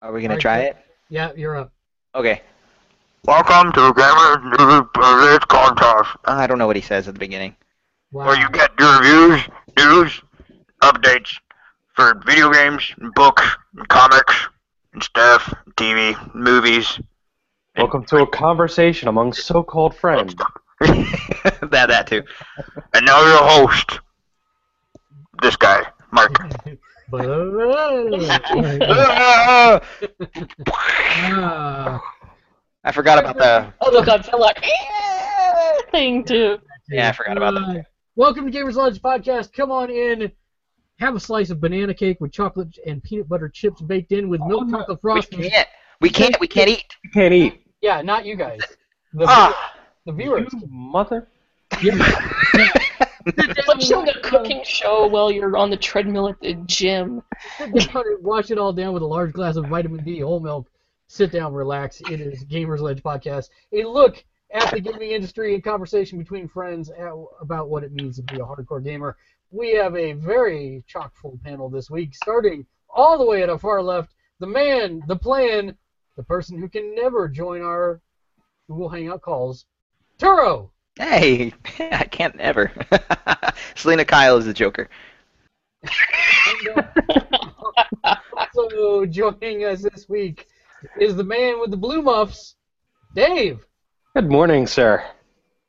Are we gonna Alright, try good. it? Yeah, you're up. Okay. Welcome to Gamer News Blitz Contest, I don't know what he says at the beginning. Wow. where you get your reviews, news, updates for video games, books, comics, and stuff, TV, movies. Welcome to a conversation among so-called friends. that that too. And now your host, this guy, Mark. But- I Ah, forgot about the. Oh, the Godzilla eh, thing too. Yeah, I forgot about that. uh, Welcome to Gamersledge Podcast. Come on in. Have a slice of banana cake with chocolate and peanut butter chips baked in with milk chocolate frosting. We frosting. can't. We can't. We can't eat. You can't eat. Yeah, not you guys. The, Ah. the viewers. You mother. It's showing a cooking show while you're on the treadmill at the gym. Sit down and wash it all down with a large glass of vitamin D whole milk. Sit down, relax. It is Gamersledge Podcast. A look at the gaming industry and conversation between friends at, about what it means to be a hardcore gamer. We have a very chock full panel this week, starting all the way at our far left, the man, the plan, the person who can never join our Google Hangout calls, Turo. Hey, I can't ever. Selina Kyle is the Joker. And, uh, also joining us this week is the man with the blue muffs, Dave. Good morning, sir.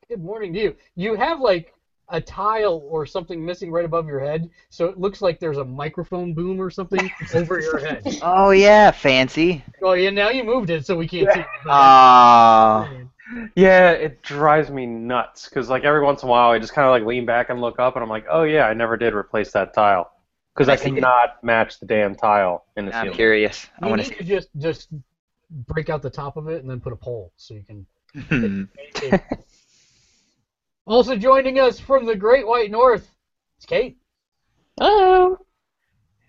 Good morning to you. You have like a tile or something missing right above your head, so it looks like there's a microphone boom or something over your head. Oh yeah, fancy. Oh yeah, now you moved it so we can't see. it. Ah. Yeah, it drives me nuts because like every once in a while I just kind of like lean back and look up and I'm like, oh yeah, I never did replace that tile because I I see. cannot match the damn tile in the I'm ceiling. curious. I want to just just break out the top of it and then put a pole so you can. to see. also joining us from the Great White North, it's Kate. Oh,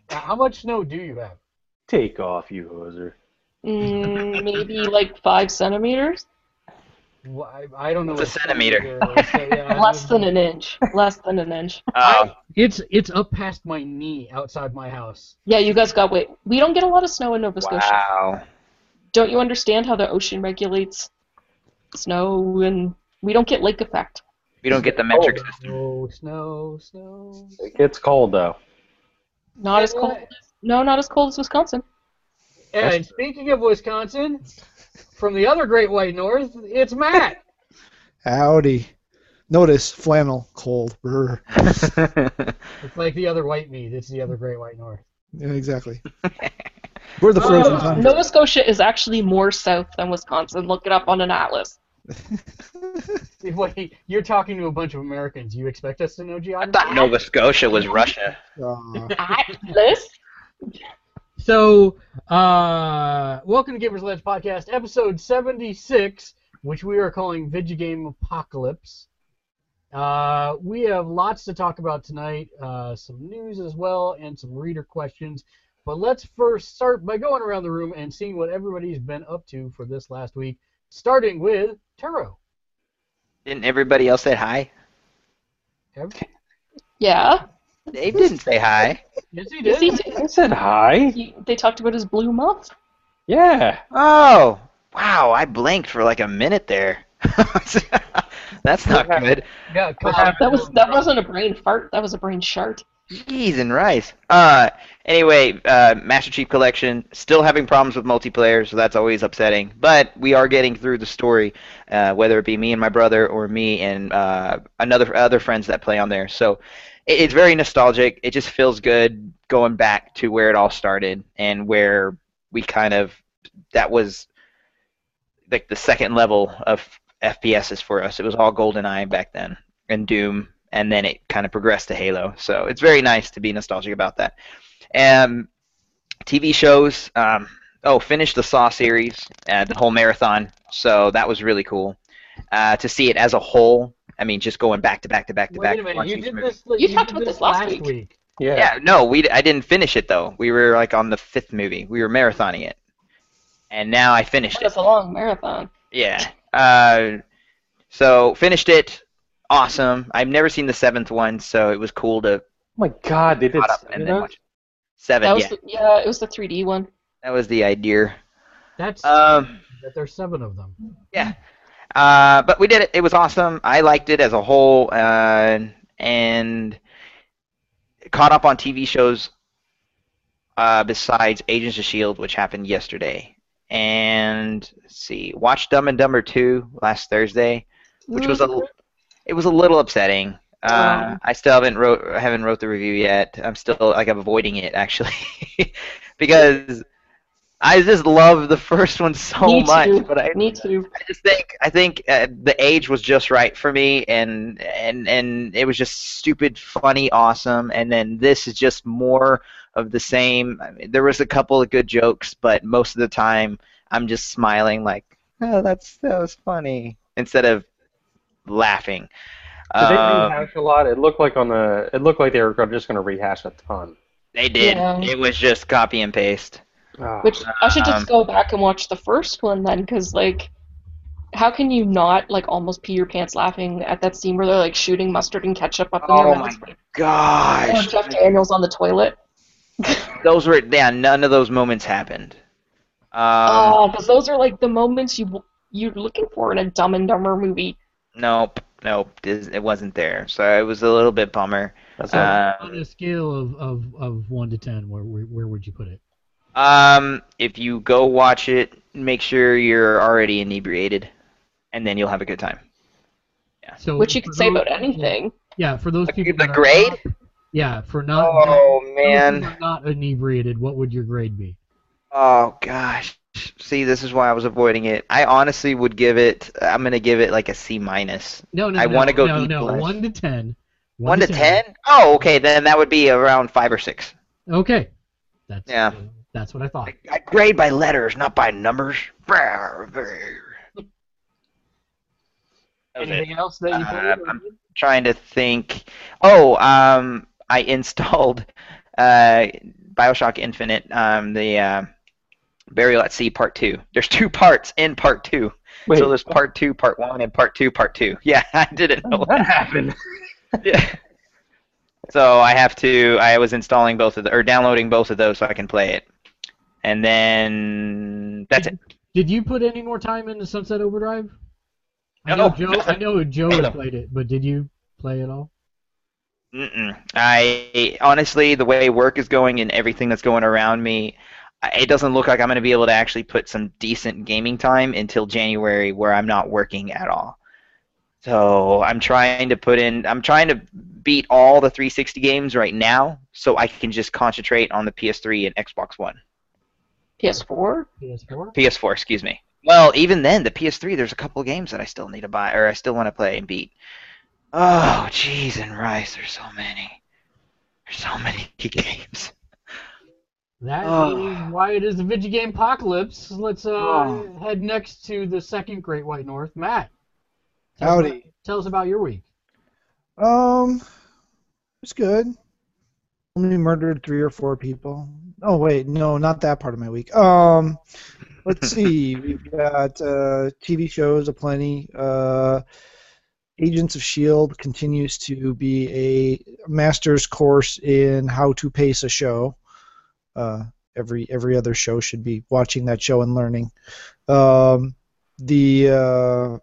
Uh, How much snow do you have? Take off, you hoser. mm, maybe like five centimeters. Well, I, I don't know. It's a centimeter? is, so, yeah, Less than an inch. Less than an inch. Oh, It's it's up past my knee outside my house. Yeah, you guys got wait. We don't get a lot of snow in Nova Scotia. wow. Don't you understand how the ocean regulates snow and we don't get lake effect? We don't get the metric Oh. system. Snow, snow, snow. It gets cold though. Not as Yeah. cold. No, not as cold as Wisconsin. And speaking of Wisconsin, from the other Great White North, it's Matt. Howdy. Notice flannel cold. Brr. It's like the other white meat. It's the other Great White North. Yeah, exactly. We're the frozen Oh, tundra. Nova Scotia is actually more south than Wisconsin. Look it up on an atlas. What, you're talking to a bunch of Americans. You expect us to know I geography? thought Nova Scotia was Russia. Uh, Atlas? So, uh, welcome to Gamersledge Podcast, episode 76, which we are calling Video Game Apocalypse. Uh, we have lots to talk about tonight, uh, some news as well, and some reader questions. But let's first start by going around the room and seeing what everybody's been up to for this last week, starting with Turo. Didn't everybody else say hi? Ev- Yeah. Dave didn't say hi. Yes, he Yes, did. he I said hi. He, they talked about his blue muff. Yeah. Oh, wow! I blinked for like a minute there. That's not good. Yeah, come What on. That was that wasn't a brain fart. That was a brain shart. Jeez and rice. Uh, anyway, uh, Master Chief Collection still having problems with multiplayer, so that's always upsetting. But we are getting through the story, uh, whether it be me and my brother or me and uh, another other friends that play on there. So it, it's very nostalgic. It just feels good going back to where it all started and where we kind of that was like the second level of FPSs for us. It was all GoldenEye back then and Doom and then it kind of progressed to Halo. So it's very nice to be nostalgic about that. Um, TV shows. Um, oh, finished the Saw series, uh, the whole marathon. So that was really cool uh, to see it as a whole. I mean, just going back to back to back to back. Wait a minute, you did movie. this. You did talked about this last week. Yeah. Yeah, no, we. I didn't finish it though. We were like on the fifth movie. We were marathoning it, and now I finished That it. was a long marathon. Yeah. Uh, so finished it. Awesome. I've never seen the seventh one, so it was cool to Oh my God, they did up seven and then them? watch. Seven, That was yeah. the, yeah, it was the 3D one. That was the idea. That's Um, that there's seven of them. yeah. Uh, but we did it. It was awesome. I liked it as a whole, uh, and caught up on TV shows uh, besides Agents of Shield, which happened yesterday. And let's see, watched Dumb and Dumber 2 last Thursday, which was a it was a little upsetting. Uh, Um. I still haven't wrote I haven't wrote the review yet. I'm still like I'm avoiding it actually because I just love the first one so Me much, too. but I Me too. I just think I think uh, the age was just right for me, and and and it was just stupid, funny, awesome. And then this is just more of the same. I mean, there was a couple of good jokes, but most of the time I'm just smiling like, oh, that's that was funny, instead of laughing. Did they Um, rehash a lot? It looked like on the. It looked like they were just going to rehash a ton. they did. Yeah. It was just copy and paste. Ah. Which I should Um, just go back and watch the first one then, because like, how can you not like almost pee your pants laughing at that scene where they're like shooting mustard and ketchup up in Oh their my mouths? Or Gosh, Jeff Daniels on the toilet. those were yeah. None of those moments happened. Um, Oh, because those are like the moments you you're looking for in a Dumb and Dumber movie. Nope, nope, it wasn't there. So it was a little bit bummer. That's not, Uh, On a scale of, of, of one to ten, where, where where would you put it? Um, if you go watch it, make sure you're already inebriated, and then you'll have a good time. Yeah. So Which you for could say about anything. Yeah, for those people. The that grade? not- yeah, for not. Oh those who man. not inebriated, what would your grade be? Oh gosh. See, this is why I was avoiding it. I honestly would give it. I'm gonna give it like a C minus. No, no, I no, wanna go no, no, list. one to ten. One to ten? Oh, okay. Then that would be around five or six. Okay, that's Yeah. That's what I thought. I, I grade by letters, not by numbers. That it. Anything else that you Uh. I'm trying to think. Oh, um, I installed uh, Bioshock Infinite, um, the uh, Burial at Sea Part Two. There's two parts in Part Two. wait, so there's Part Two, Part One, and Part Two, Part Two. Yeah, I didn't know that happened. yeah. So I have to. I was installing both of the, or downloading both of those so I can play it, and then that's it. Did you put any more time into Sunset Overdrive? I know Joe. I know Joe No. played it, but did you play it all? Mm-mm. I honestly, the way work is going and everything that's going around me, it doesn't look like I'm going to be able to actually put some decent gaming time until January, where I'm not working at all. So I'm trying to put in. I'm trying to beat all the 360 games right now, so I can just concentrate on the PS3 and Xbox One. PS4. PS4. PS4, excuse me. Well, even then, the PS3, there's a couple games that I still need to buy, or I still want to play and beat. Oh, jeez and rice, there's so many. There's so many games. That is Oh. why it is the video game apocalypse. Let's uh, Oh. head next to the second Great White North. Matt. tell us Howdy. about- tell us about your week. Um, it's good. Only murdered three or four people. Oh wait, no, not that part of my week. Um, let's see. We've got uh, TV shows aplenty. Uh, Agents of Shield continues to be a master's course in how to pace a show. Uh, every every other show should be watching that show and learning. Um, the uh,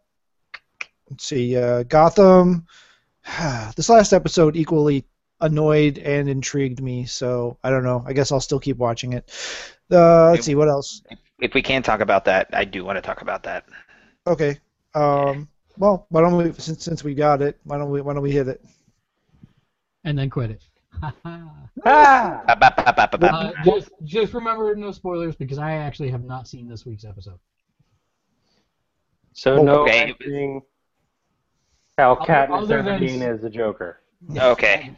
let's see, uh, Gotham. this last episode equally annoyed and intrigued me, so I don't know. I guess I'll still keep watching it. Uh, let's see what else. If we can talk about that, I do want to talk about that. Okay. Um, well, why don't we since since we got it, why don't we why don't we hit it? And then quit it. Ah! Uh, just, just remember no spoilers because I actually have not seen this week's episode. So Oh, no okay. mentioning how Other- Katniss other than- Everdeen is the Joker. Okay.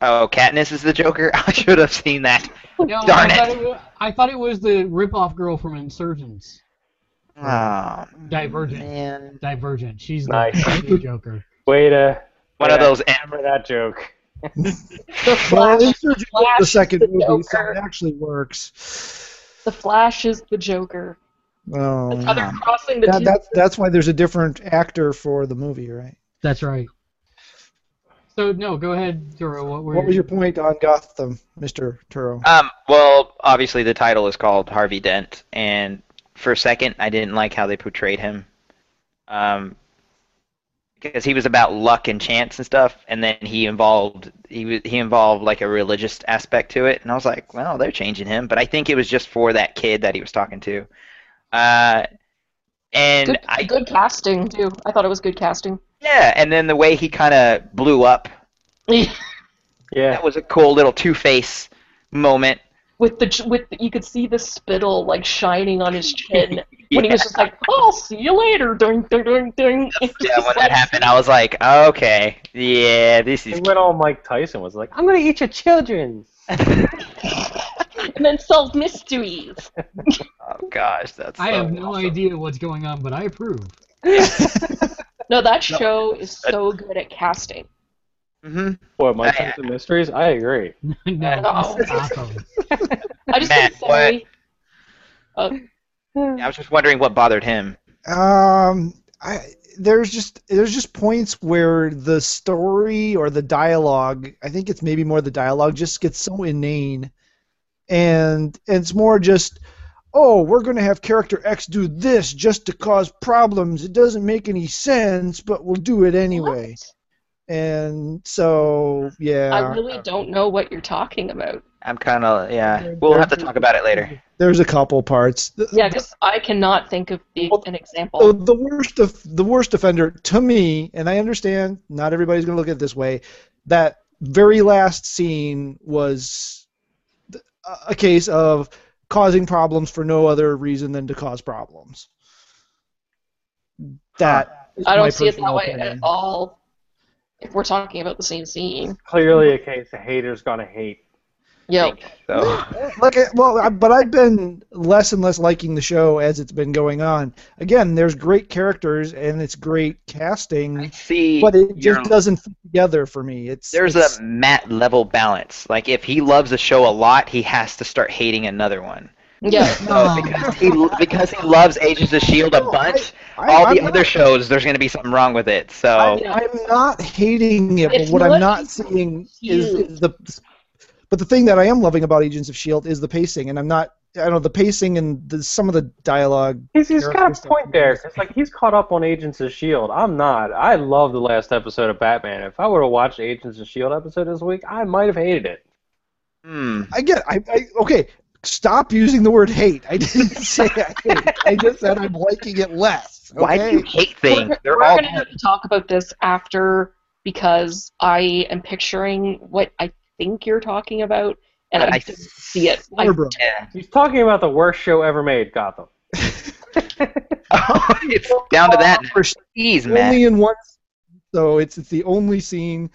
Oh, Katniss is the Joker? I should have seen that. No, Darn I it. Thought it was, I thought it was the rip-off girl from Insurgents. Oh, Divergent. man. Divergent. She's the, Nice. she's the Joker. Way to One way of to those. hammer that joke. The Flash. Insurgent was the second the movie, so it actually works. The Flash is the Joker. Oh, That's how crossing the that, that, that's why there's a different actor for the movie, right? That's right. So no, go ahead, Turo. What were What was your point on Gotham, Mr. Turo? Um, well, obviously the title is called Harvey Dent, and for a second I didn't like how they portrayed him. Um, because he was about luck and chance and stuff, and then he involved he he involved like a religious aspect to it, and I was like, well, they're changing him, but I think it was just for that kid that he was talking to. Uh, and Good, I good casting too. I thought it was good casting. Yeah, and then the way he kind of blew up, Yeah. that was a cool little Two Face moment. with the with the, you could see the spittle like shining on his chin when he was just like, "I'll oh, see you later." Ding ding ding ding. It's Yeah, when like- that happened, I was like, okay, yeah, this is He went all Mike Tyson was like, I'm gonna eat your children. and then solve mysteries. Oh gosh, that's. I so have no awesome. idea what's going on, but I approve. No, that show is so good at casting. Mhm. What, Mike I- Tyson Mysteries? I agree. no, No. stop 'em. I just Matt, want to say, uh, I was just wondering what bothered him. Um, I there's just there's just points where the story or the dialogue, I think it's maybe more the dialogue, just gets so inane, and, and it's more just, oh, we're going to have character X do this just to cause problems. It doesn't make any sense, but we'll do it anyway. And so, yeah. I really don't know what you're talking about. I'm kind of yeah. We'll have to talk about it later. There's a couple parts. Yeah, because I cannot think of the, an example. the worst of the worst offender to me, and I understand not everybody's going to look at it this way. That very last scene was a- a case of causing problems for no other reason than to cause problems. That is I don't see it that way opinion. at all. If we're talking about the same scene, Clearly a case of haters gonna hate. Yo, So Like, I- well, but I've been less and less liking the show as it's been going on. Again, there's great characters and it's great casting, see, but it you're- just doesn't fit together for me. It's there's it's, a Matt level balance. Like if he loves a show a lot, he has to start hating another one. yeah, So because he because he loves Agents of Shield a bunch, I- all I'm the not- other shows there's gonna be something wrong with it. So I'm, I'm not hating it, but It's what I'm not not seeing is, is the. But the thing that I am loving about Agents of Shield is the pacing, and I'm not. I don't know the pacing and the, some of the dialogue. He's, he's got a point there. It's like he's caught up on Agents of Shield. I'm not. I love the last episode of Batman. If I would have watched Agents of Shield episode this week, I might have hated it. hmm. I get. I, I okay. Stop using the word hate. I didn't say I hate. I just said I'm liking it less. why do you hate things? we're, They're we're all gonna have to talk about this after because I am picturing what I think you're talking about, and I, I don't see it. I, yeah. He's talking about the worst show ever made, Gotham. it's down to that. For Jeez, Matt. only in one. So it's it's the only scene.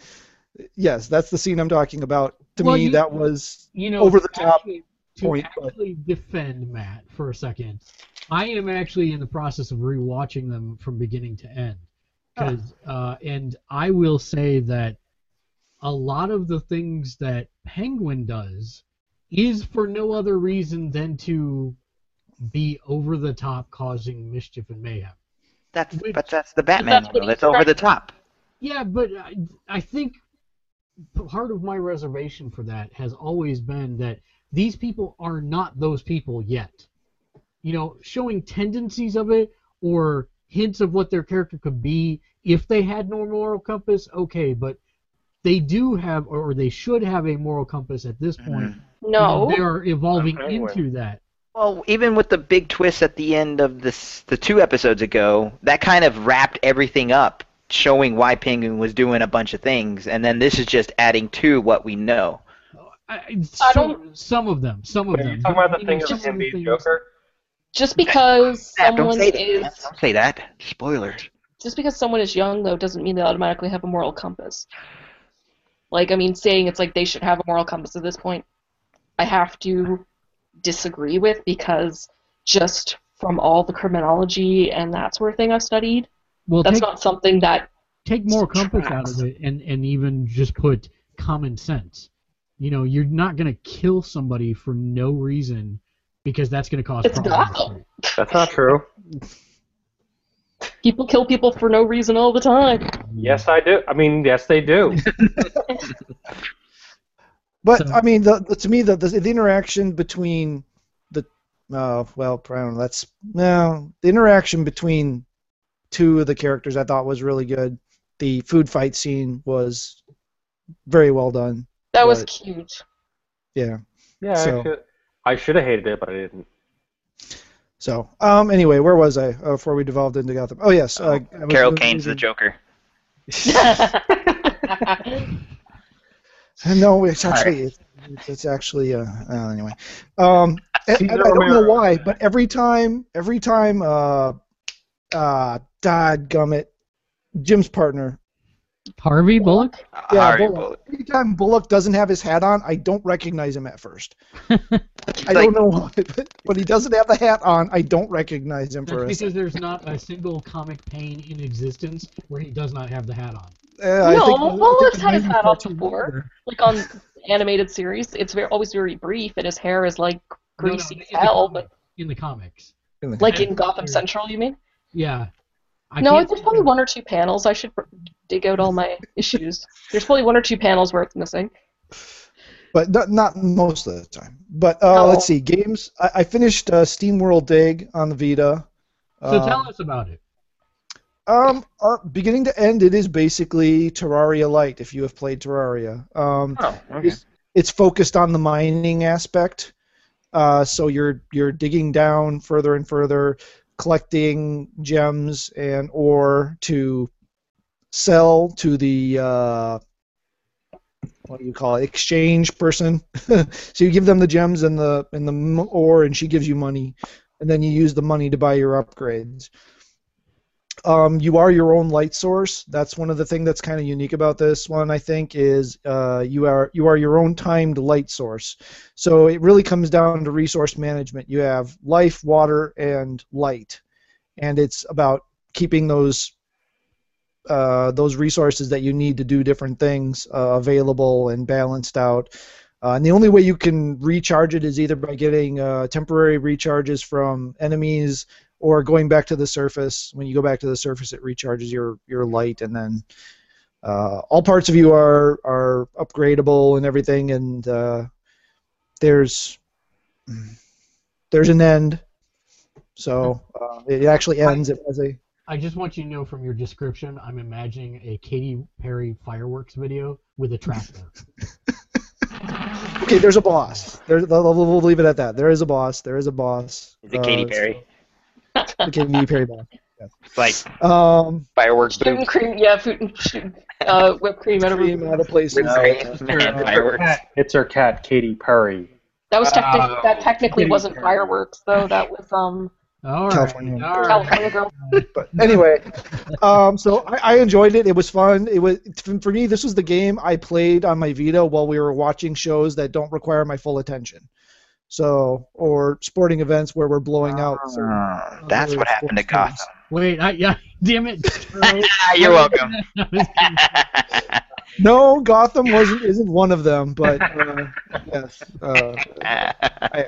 Yes, that's the scene I'm talking about. To Well, me, you- that was You know, Over the top actually- to point, but- actually defend Matt for a second, I am actually in the process of rewatching them from beginning to end. Cause, uh, and I will say that a lot of the things that Penguin does is for no other reason than to be over the top, causing mischief and mayhem. That's Which- but that's the Batman that's what model. That's over the top. Yeah, but I, I think part of my reservation for that has always been that these people are not those people yet. You know, showing tendencies of it or hints of what their character could be if they had no moral compass, okay, but they do have, or they should have a moral compass at this point. Mm-hmm. You know, no, they are evolving Okay, well. into that. Well, even with the big twist at the end of this, the two episodes ago, that kind of wrapped everything up, showing why Penguin was doing a bunch of things, and then this is just adding to what we know. I, I don't- Some of them, some of But are them. you talking about the You thing know, of him being Joker? just because Matt, don't someone say that. is Don't say that. Spoilers. just because someone is young though doesn't mean they automatically have a moral compass. Like I mean, saying it's like they should have a moral compass at this point, I have to disagree with because just from all the criminology and that sort of thing I've studied, Well, that's take, not something that take more compass out of it and, and even just put common sense. You know, you're not going to kill somebody for no reason because that's going to cause It's problems. Gotham. That's not true. people kill people for no reason all the time. Yes, I do. I mean, yes, they do. But So- I mean, the, the, to me, the, the the interaction between the uh, well, I don't know. That's no the interaction between two of the characters I thought was really good. The food fight scene was very well done. That was cute. Yeah. Yeah, So- I should have hated it, but I didn't. So um, anyway, where was I uh, before we devolved into Gotham? Oh yes, uh, I was Carol Kane's the Joker. No, it's actually it's, it's actually uh, uh, anyway. Um, I, I don't know why, but every time, every time, uh, uh, Dad Gummit, Jim's partner. Harvey Bullock. Yeah, Harvey Bullock. Bullock. Every time Bullock doesn't have his hat on, I don't recognize him at first. I Like- don't know why, but when he doesn't have the hat on, I don't recognize him That's for a because there's not a single comic pane in existence where he does not have the hat on. Uh, No, think- I think Bullock's the had his hat on before. either. like on animated series, it's very always very brief, and his hair is like No, no, greasy in as the hell. comic- But in the comics. In the- like Yeah. in Gotham Central, you mean? Yeah. I no, there's probably one or two panels. I should dig out all my issues. There's probably one or two panels worth missing. but not, not most of the time. But uh, No. let's see, games. I, I finished uh, SteamWorld Dig on the Vita. So Um, tell us about it. Um, uh, beginning to end, it is basically Terraria Lite. If you have played Terraria, um, Oh, okay. it's, it's focused on the mining aspect. Uh, so you're you're digging down further and further, collecting gems and ore to sell to the uh, what do you call it? Exchange person. so you give them the gems and the and the ore, and she gives you money, and then you use the money to buy your upgrades. Um, you are your own light source. That's one of the things that's kind of unique about this one. I think is uh, you are you are your own timed light source. So it really comes down to resource management. You have life, water, and light, and it's about keeping those uh, those resources that you need to do different things uh, available and balanced out. Uh, and the only way you can recharge it is either by getting uh, temporary recharges from enemies or going back to the surface. When you go back to the surface, it recharges your your light, and then uh, all parts of you are are upgradable and everything. And uh, there's there's an end, so uh, it actually ends as a I just want you to know from your description, I'm imagining a Katy Perry fireworks video with a tractor. okay. There's a boss. There's we'll, we'll leave it at that. There is a boss. There is a boss. Is it Katy Uh, Perry? The Katy Perry boss. It's like Um, fireworks Shooting boom. cream, yeah, food, shoot, uh, whipped cream out of cream out of places. Whipped cream, It's her fireworks. cat, it's her cat, Katy Perry. That was technic- Oh. that technically Kitty wasn't Perry. fireworks though. That was um All right. California. all right. California Girl. But anyway, um, so I, I enjoyed it. It was fun. It was for me. This was the game I played on my Vita while we were watching shows that don't require my full attention. So, or sporting events where we're blowing out. certain- Oh, that's what happened to sports Gotham. Wait, I, yeah, damn it. You're welcome. No, Gotham wasn't isn't one of them. But uh, yes, uh, I,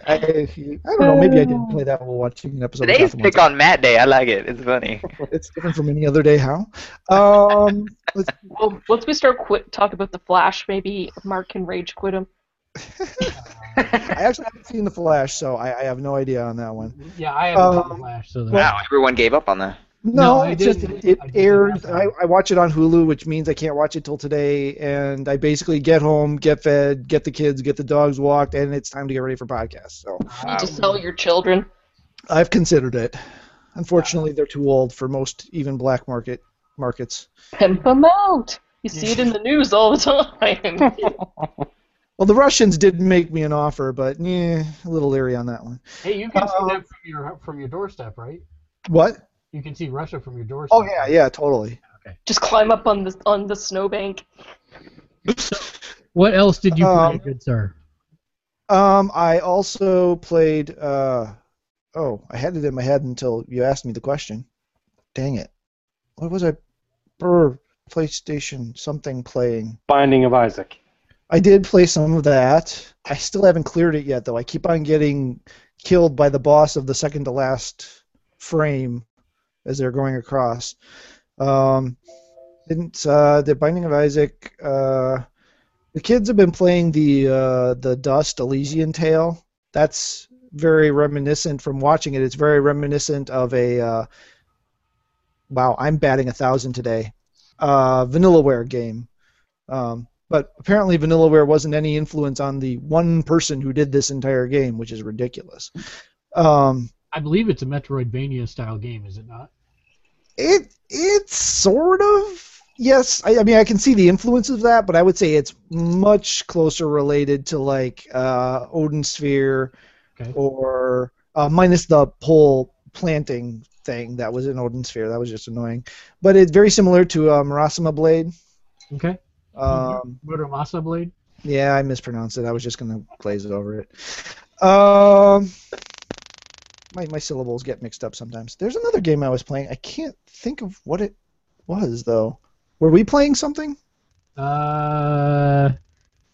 I, I don't know. Maybe I didn't play that while watching an episode. Today's of pick on Matt Day. I like it. It's funny. It's different from any other day. How? Um, let's, Well, once we start quit talk about the Flash, maybe Mark can rage quit him. I actually haven't seen the Flash, so I, I have no idea on that one. yeah, I haven't Um, um, Flash, so that, Wow, everyone gave up on that. No, No, I it's just didn't. it, I it airs. I. I watch it on Hulu, which means I can't watch it till today. And I basically get home, get fed, get the kids, get the dogs walked, and it's time to get ready for podcasts. So You to sell your children. I've considered it. Unfortunately, they're too old for most even black market markets. Pimp them out. You see it in the news all the time. Well, the Russians did make me an offer, but yeah, a little leery on that one. hey, you can Uh, see that from your from your doorstep, right? What? You can see Russia from your doorstep. Oh yeah, yeah, totally. Okay. Just climb up on the on the snowbank. What else did you play, Um, good sir? Um, I also played. Uh, oh, I had it in my head until you asked me the question. Dang it! What was I? Brr, PlayStation something playing. Binding of Isaac. I did play some of that. I still haven't cleared it yet, though. I keep on getting killed by the boss of the second to last frame as they're going across. Um, Didn't uh, the Binding of Isaac? Uh, the kids have been playing the uh, the Dust Elysian Tail. That's very reminiscent from watching it. It's very reminiscent of a. Uh, wow, I'm batting a thousand today. Uh, Vanillaware game. Um, but apparently, Vanillaware wasn't any influence on the one person who did this entire game, which is ridiculous. Um, I believe it's a Metroidvania style game, is it not? It it's sort of yes. I, I mean, I can see the influence of that, but I would say it's much closer related to like uh, Odin Sphere, Okay. or uh, minus the pole planting thing that was in Odin Sphere. That was just annoying. But it's very similar to uh, Marasima Blade. Okay. Um, Muramasa Blade. yeah, I mispronounced it. I was just gonna glaze it over it. Um, my my syllables get mixed up sometimes. There's another game I was playing. I can't think of what it was though. Were we playing something? Uh,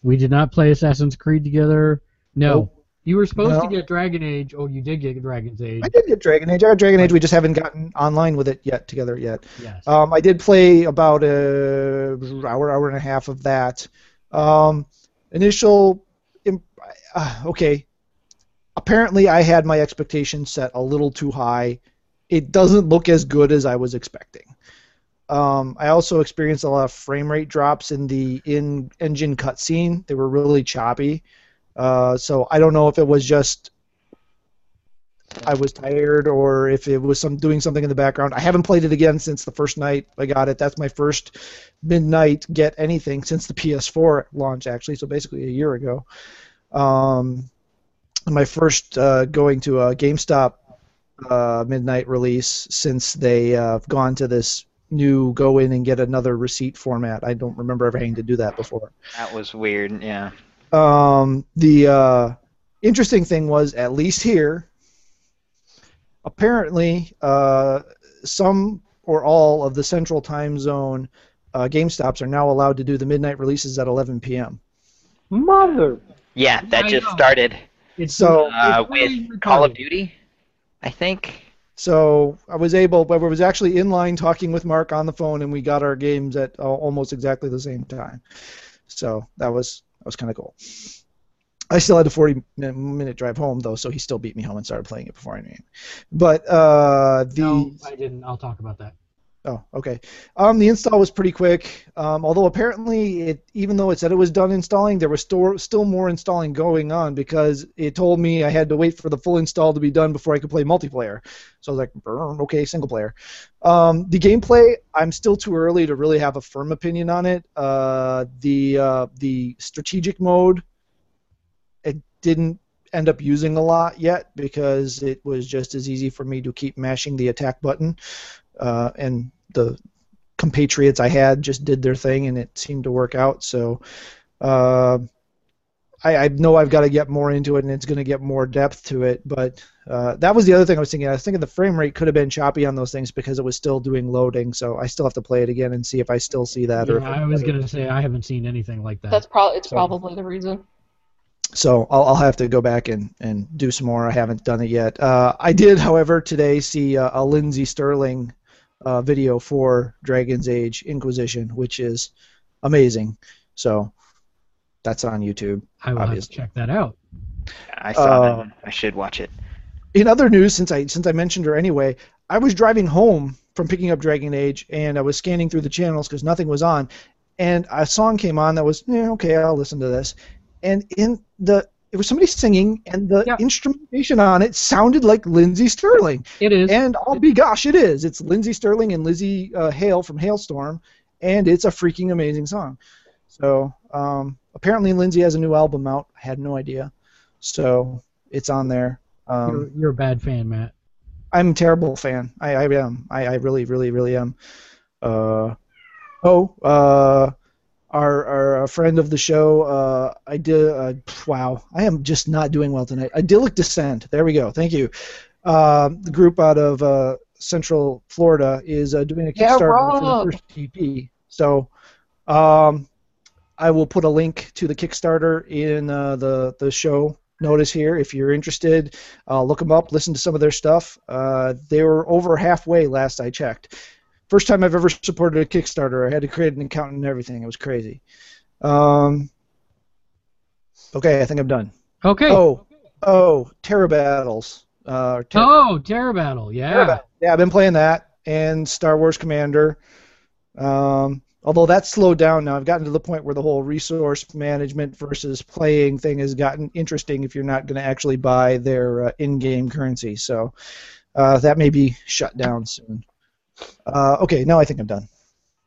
we did not play Assassin's Creed together. No. Nope. You were supposed to get Dragon Age. Oh, you did get Dragon's Age. I did get Dragon Age. I got Dragon Age. We just haven't gotten online with it yet together yet. Yes. Um, I did play about a hour, hour and a half of that. Um, initial, uh, okay. Apparently, I had my expectations set a little too high. It doesn't look as good as I was expecting. Um, I also experienced a lot of frame rate drops in the in-engine cutscene. They were really choppy. Uh, so I don't know if it was just I was tired or if it was some doing something in the background. I haven't played it again since the first night I got it. That's my first midnight get anything since the PS4 launch actually, so basically a year ago. Um, my first uh, going to a GameStop uh, midnight release since they uh, have gone to this new go in and get another receipt format. I don't remember ever having to do that before. That was weird. Yeah. Um, the uh, interesting thing was, at least here, apparently, uh, some or all of the Central Time Zone uh, GameStops are now allowed to do the midnight releases at 11 p.m. Mother. Yeah, that I just know. started It's so- uh, it's really with Call of. Duty, I think. So I was able, but I was actually in line talking with Mark on the phone, and we got our games at uh, almost exactly the same time. So that was that was kind of cool. I still had a 40 minute, drive home though, so he still beat me home and started playing it before I knew him. But uh, the No, I didn't. I'll talk about that. Oh, okay. Um, the install was pretty quick. Um, although apparently, it even though it said it was done installing, there was still still more installing going on because it told me I had to wait for the full install to be done before I could play multiplayer. So I was like, okay, single player. Um, the gameplay, I'm still too early to really have a firm opinion on it. Uh, the uh, the strategic mode, it didn't end up using a lot yet because it was just as easy for me to keep mashing the attack button uh, and the compatriots I had just did their thing, and it seemed to work out. So uh, I, I know I've got to get more into it, and it's going to get more depth to it. But uh, that was the other thing I was thinking. I was thinking the frame rate could have been choppy on those things because it was still doing loading. So I still have to play it again and see if I still see that. Yeah, if I was gonna say I haven't seen anything like that. That's probably it's So- probably the reason. So I'll, I'll have to go back and, and do some more. I haven't done it yet. Uh, I did, however, today see uh, a Lindsey Stirling uh, video for Dragon's Age Inquisition, which is amazing. So that's on YouTube. I will have to obviously. check that out. I saw Uh, that. I should watch it. In other news, since I since I mentioned her anyway, I was driving home from picking up Dragon Age, and I was scanning through the channels because nothing was on, and a song came on that was yeah, okay, I'll listen to this, and in the it was somebody singing, and the Yeah. instrumentation on it sounded like Lindsey Stirling. It is. And I'll be gosh, it is. It's Lindsey Stirling and Lzzy uh, Hale from Halestorm, and it's a freaking amazing song. So um, apparently Lindsey has a new album out. I had no idea. So it's on there. Um, you're, you're a bad fan, Matt. I'm a terrible fan. I, I am. I, I really, really, really am. Uh, oh, uh, our, our uh, friend of the show, uh, I did. Uh, wow, I am just not doing well tonight. Idyllic Descent. There we go. Thank you. Uh, the group out of uh, Central Florida is uh, doing a Yeah, Kickstarter for the first EP. So, um, I will put a link to the Kickstarter in uh, the the show notice here if you're interested. Uh, look them up, listen to some of their stuff. Uh, they were over halfway last I checked. First time I've ever supported a Kickstarter. I had to create an account and everything. It was crazy. Um, okay, I think I'm done. Okay. Oh, oh, Terra Battles. Uh, Terra- Oh, Terra Battle. Yeah. Terra Battle. Yeah, I've been playing that and Star Wars Commander. Um, although that's slowed down now. I've gotten to the point where the whole resource management versus playing thing has gotten interesting if you're not going to actually buy their uh, in-game currency. So uh, that may be shut down soon. Uh, okay, now I think I'm done.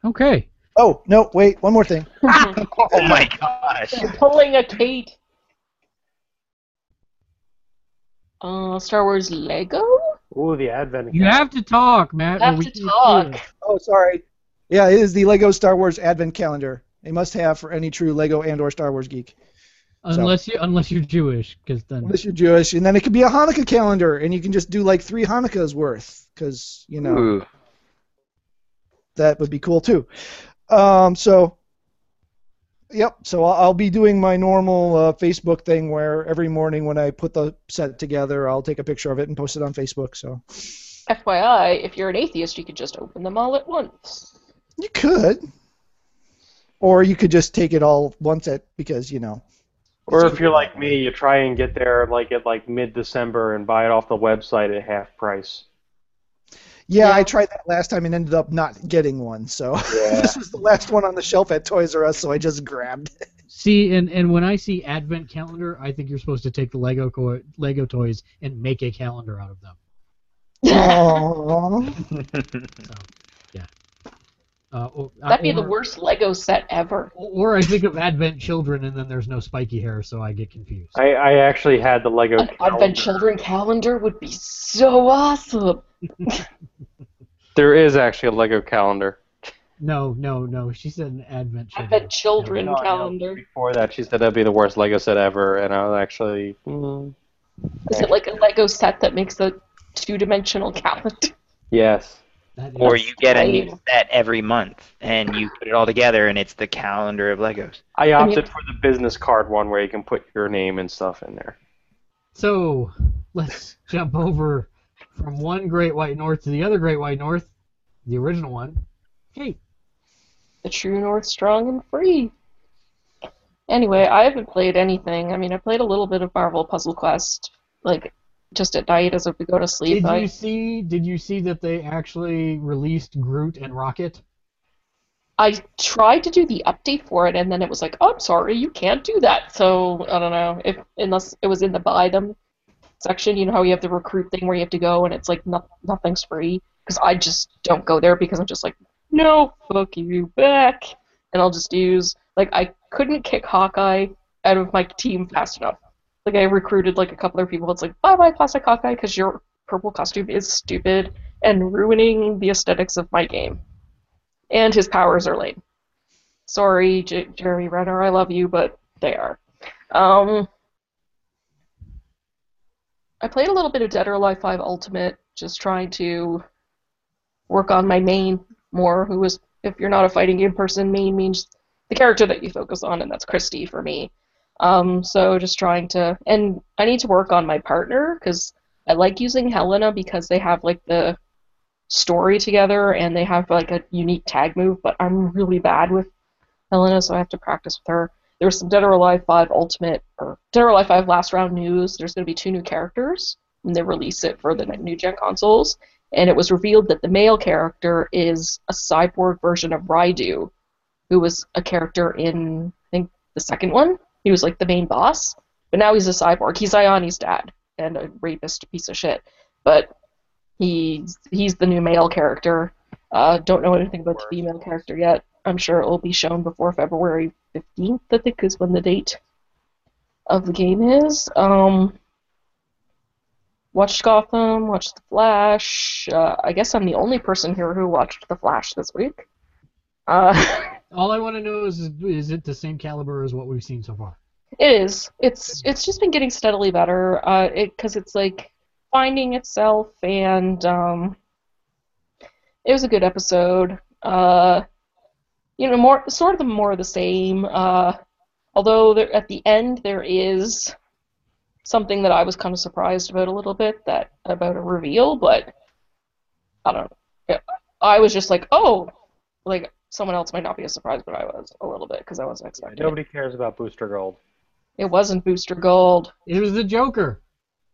Okay. Oh no, wait, one more thing. Oh my gosh. You're pulling a Kate. Uh, Star Wars Lego? Ooh, the Advent. You have to talk, Matt. You have to talk. hear you. Oh, sorry. Yeah, it is the Lego Star Wars Advent Calendar. A must-have for any true Lego and/or Star Wars geek. Unless you unless you're Jewish, because then Unless you're Jewish, and then it could be a Hanukkah calendar, and you can just do like three Hanukkahs worth, because you know Ooh. That would be cool too. Um, so, yep. So I'll, I'll be doing my normal uh, Facebook thing, where every morning when I put the set together, I'll take a picture of it and post it on Facebook. So FYI, if you're an atheist, you could just open them all at once. you could, or you could just take it all once at because you know. Or if you're like me, you try and get there like at like mid-December and buy it off the website at half price. Yeah, I tried that last time and ended up not getting one. So Yeah. this was the last one on the shelf at Toys R Us, so I just grabbed it. see and and when I see Advent calendar, I think you're supposed to take the Lego co- Lego toys and make a calendar out of them. Aww. Uh, or, That'd be the worst Lego set ever. Or I think of Advent children, and then there's no spiky hair, so I get confused. I, I actually had the Lego. An calendar. Advent Children calendar would be so awesome. There is actually a Lego calendar. No, no, no. She said an Advent children. Advent Children No, I know. calendar. Before that, she said that'd be the worst Lego set ever, and I was actually. mm, Is it like a Lego set that makes a two-dimensional calendar? yes. That is- Or you get a new set every month, and you put it all together, and it's the calendar of Legos. I opted for the business card one where you can put your name and stuff in there. So let's jump over from one Great White North to the other Great White North, the original one. Hey, The True North Strong and Free. Anyway, I haven't played anything. I mean, I played a little bit of Marvel Puzzle Quest, like just at night as if we go to sleep. did I, you see? Did you see that they actually released Groot and Rocket? I tried to do the update for it, and then it was like, oh, I'm sorry, you can't do that. So I don't know if unless it was in the buy them section. You know how you have the recruit thing where you have to go, and it's like no, nothing's free. Because I just don't go there because I'm just like, no, fuck you back, and I'll just use like I couldn't kick Hawkeye out of my team fast enough. Like I recruited like a couple of people. It's like bye bye plastic Hawkeye because your purple costume is stupid and ruining the aesthetics of my game and his powers are lame. Sorry, J- Jeremy Renner, I love you, but they are. Um, I played a little bit of Dead or Alive 5 Ultimate, just trying to work on my main more, who is, if you're not a fighting game person, main means the character that you focus on, and that's Christy for me. Um, so just trying to, and I need to work on my partner, because I like using Helena because they have like the story together and they have like a unique tag move, but I'm really bad with Helena, so I have to practice with her. There's some Dead or Alive 5 Ultimate or Dead or Alive 5 Last Round news. There's going to be two new characters, and they release it for the new gen consoles. And it was revealed that the male character is a cyborg version of Raidou, who was a character in I think the second one. He was like the main boss, but now he's a cyborg. He's Ioni's dad and a rapist piece of shit. But he's he's the new male character. Uh, don't know anything about the female character yet. I'm sure it will be shown before February 15th. I think is when the date of the game is. Um, watched Gotham. Watched The Flash. Uh, I guess I'm the only person here who watched The Flash this week. Uh, All I want to know is, is it the same caliber as what we've seen so far? It is. It's it's just been getting steadily better. Uh, it because it's like finding itself, and um, it was a good episode. Uh, you know, more sort of the more of the same. Uh, although there, at the end there is something that I was kind of surprised about a little bit that about a reveal, but I don't know. I was just like, oh, like someone else might not be as surprised, but I was a little bit because I wasn't expecting it. Nobody cares about Booster Gold. It wasn't Booster Gold. It was the Joker.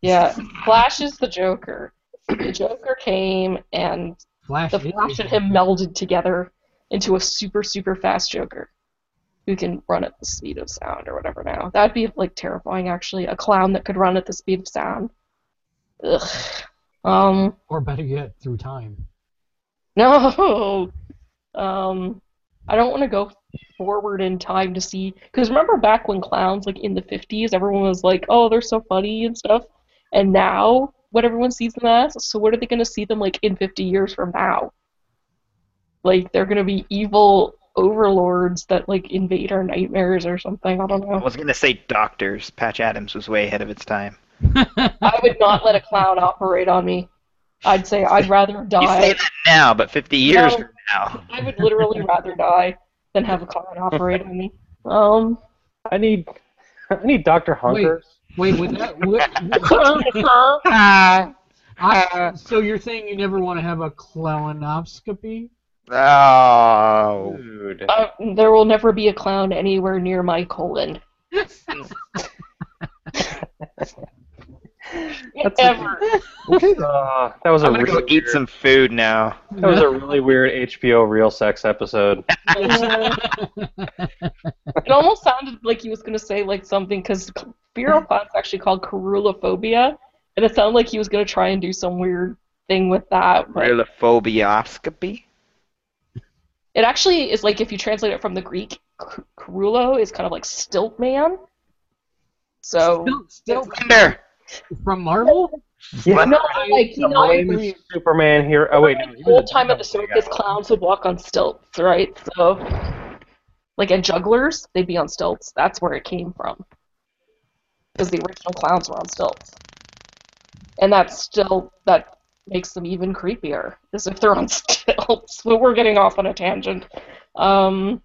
Yeah, Flash is the Joker. The Joker came and Flash. the Flash and him melded together into a super super fast Joker who can run at the speed of sound or whatever now. That'd be like terrifying actually. A clown that could run at the speed of sound. Ugh. Um Or better yet, through time. no. Um I don't want to go forward in time to see because remember back when clowns like in the 50s everyone was like, "Oh, they're so funny and stuff." And now what everyone sees them as, so what are they going to see them like in 50 years from now? Like they're going to be evil overlords that like invade our nightmares or something. I don't know I was gonna say doctors. Patch Adams was way ahead of its time. I would not let a clown operate on me. I'd say I'd rather die. You say die. that now, but 50 years No. from now. I would literally rather die than have a clown operate on me. Um, I need, I need Doctor Hunkers. Wait, with that. What, I, so you're saying you never want to have a colonoscopy? Oh. Dude. uh, there will never be a clown anywhere near my colon. That's Ever. Okay. Uh, that was a I'm gonna really go eat weird, some food now. That was a really weird HBO real sex episode. It almost sounded like he was going to say like something because fear of clowns actually called coulrophobia, and it sounded like he was going to try and do some weird thing with that. But Relophobioscopy? it actually is like if you translate it from the Greek, carulo is kind of like stilt man. So Still, still Slender! From Marvel? Yeah. no, like you The know, lame Superman here. Oh wait, no, the whole time of the circus, clowns would walk on stilts, right? So, like, and jugglers, they'd be on stilts. That's where it came from. Because the original clowns were on stilts. And that's still, that makes them even creepier, as if they're on stilts. But we're getting off on a tangent. Um,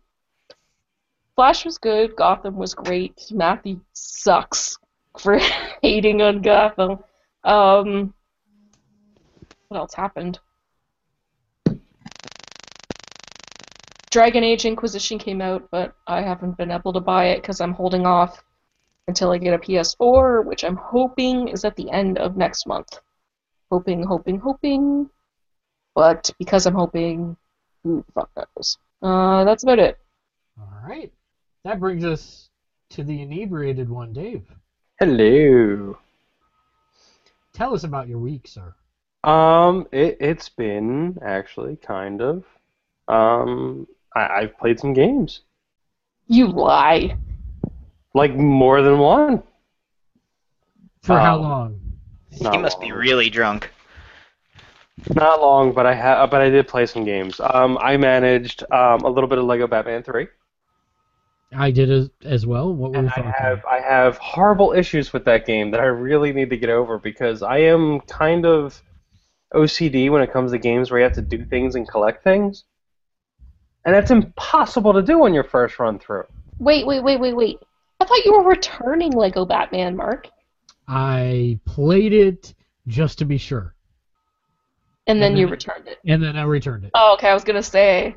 Flash was good. Gotham was great. Matthew sucks for hating on Gotham. Um, what else happened? Dragon Age Inquisition came out, but I haven't been able to buy it because I'm holding off until I get a PS4, which I'm hoping is at the end of next month. Hoping, hoping, hoping. But because I'm hoping, who the fuck knows? Uh, that's about it. All right. That brings us to the inebriated one, Dave. Hello. Tell us about your week, sir. Um, it it's been actually kind of. Um, I, I've played some games, You lie. like more than one. For how Um, long? Not he must be really drunk. Not long, but I ha- but I did play some games. Um, I managed um a little bit of Lego Batman Three, I did as, as well. What were and your I have I have horrible issues with that game that I really need to get over because I am kind of OCD when it comes to games where you have to do things and collect things, and that's impossible to do on your first run through. Wait, wait, wait, wait, wait. I thought you were returning Lego Batman, Mark. I played it just to be sure, And then you Mhm. returned it. and then I returned it. Oh, okay, I was gonna say.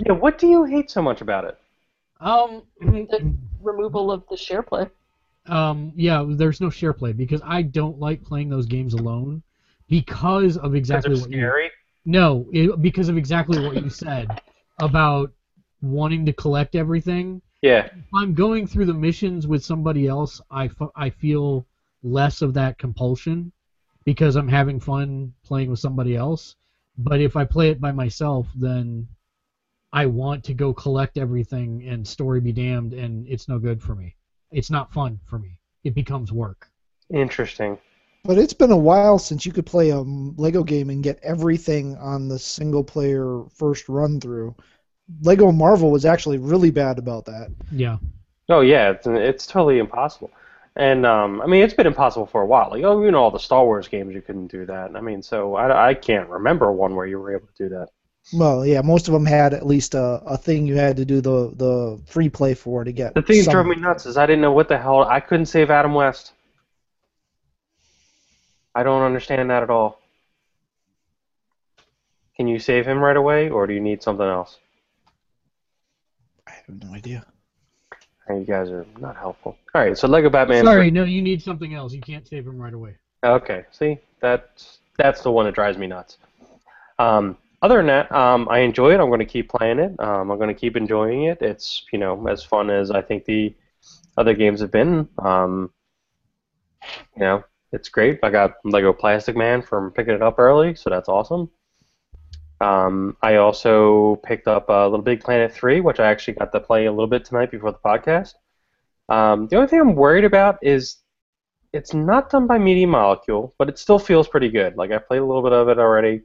Yeah, what do you hate so much about it? Um, the removal of the share play. um, yeah, there's no share play because I don't like playing those games alone because of exactly what they're you scary. No, it, because of exactly what you said about wanting to collect everything. Yeah. If I'm going through the missions with somebody else, I, f- I feel less of that compulsion because I'm having fun playing with somebody else. But if I play it by myself, then I want to go collect everything and story be damned, and it's no good for me. It's not fun for me. It becomes work. Interesting. But it's been a while since you could play a Lego game and get everything on the single player first run through. Lego Marvel was actually really bad about that. Yeah. Oh yeah, it's it's totally impossible. And um, I mean, it's been impossible for a while. Like, oh, you know, all the Star Wars games, you couldn't do that. I mean, so I, I can't remember one where you were able to do that. Well, yeah, most of them had at least a, a thing you had to do the, the free play for to get. The thing that drove me nuts is I didn't know what the hell. I couldn't save Adam West. I don't understand that at all. Can you save him right away, or do you need something else? I have no idea. You guys are not helpful. All right, so Lego Batman. Sorry, no, you need something else. You can't save him right away. Okay, see, that's that's the one that drives me nuts. Um, other than that, um, I enjoy it. I'm going to keep playing it. Um, I'm going to keep enjoying it. It's you know as fun as I think the other games have been. Um, you know, it's great. I got Lego Plastic Man from picking it up early, so that's awesome. Um, I also picked up uh, Little Big Planet 3, which I actually got to play a little bit tonight before the podcast. Um, the only thing I'm worried about is it's not done by Media Molecule, but it still feels pretty good. Like I played a little bit of it already.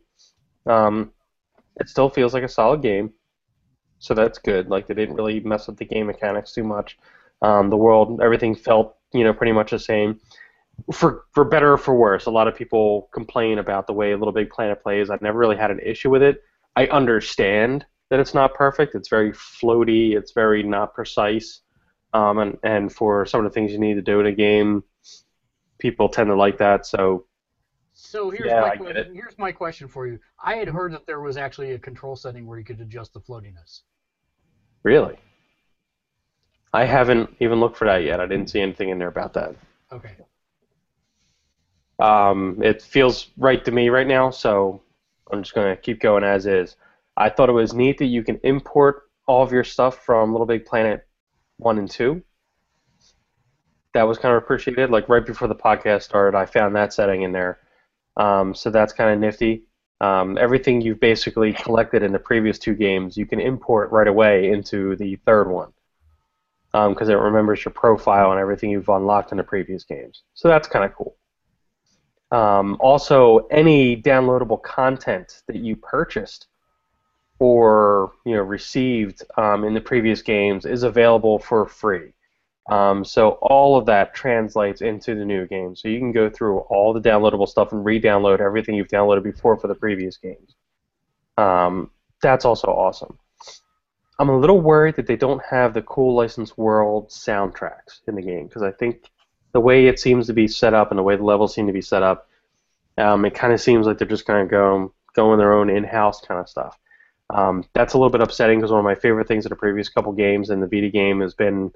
Um, it still feels like a solid game, so that's good. Like they didn't really mess with the game mechanics too much. Um, the world, everything felt you know pretty much the same. For for better or for worse, a lot of people complain about the way Little Big Planet plays. I've never really had an issue with it. I understand that it's not perfect. It's very floaty. It's very not precise. Um, and and for some of the things you need to do in a game, people tend to like that. So So here's Yeah, my question. Here's my question for you. I had heard that there was actually a control setting where you could adjust the floatiness. really, I haven't even looked for that yet. I didn't see anything in there about that. Okay. Um, it feels right to me right now, so I'm just gonna keep going as is. I thought it was neat that you can import all of your stuff from Little Big Planet one and two. That was kind of appreciated. Like right before the podcast started, I found that setting in there, um, so that's kind of nifty. Um, everything you've basically collected in the previous two games, you can import right away into the third one because it remembers your profile and everything you've unlocked in the previous games. So that's kind of cool. Um, also, any downloadable content that you purchased or you know received um, in the previous games is available for free. Um, so all of that translates into the new game. So you can go through all the downloadable stuff and re-download everything you've downloaded before for the previous games. Um, that's also awesome. I'm a little worried that they don't have the cool licensed world soundtracks in the game because I think the way it seems to be set up and the way the levels seem to be set up, um, it kind of seems like they're just going to go going their own in-house kind of stuff. Um, that's a little bit upsetting because one of my favorite things in the previous couple games in the Vita game has been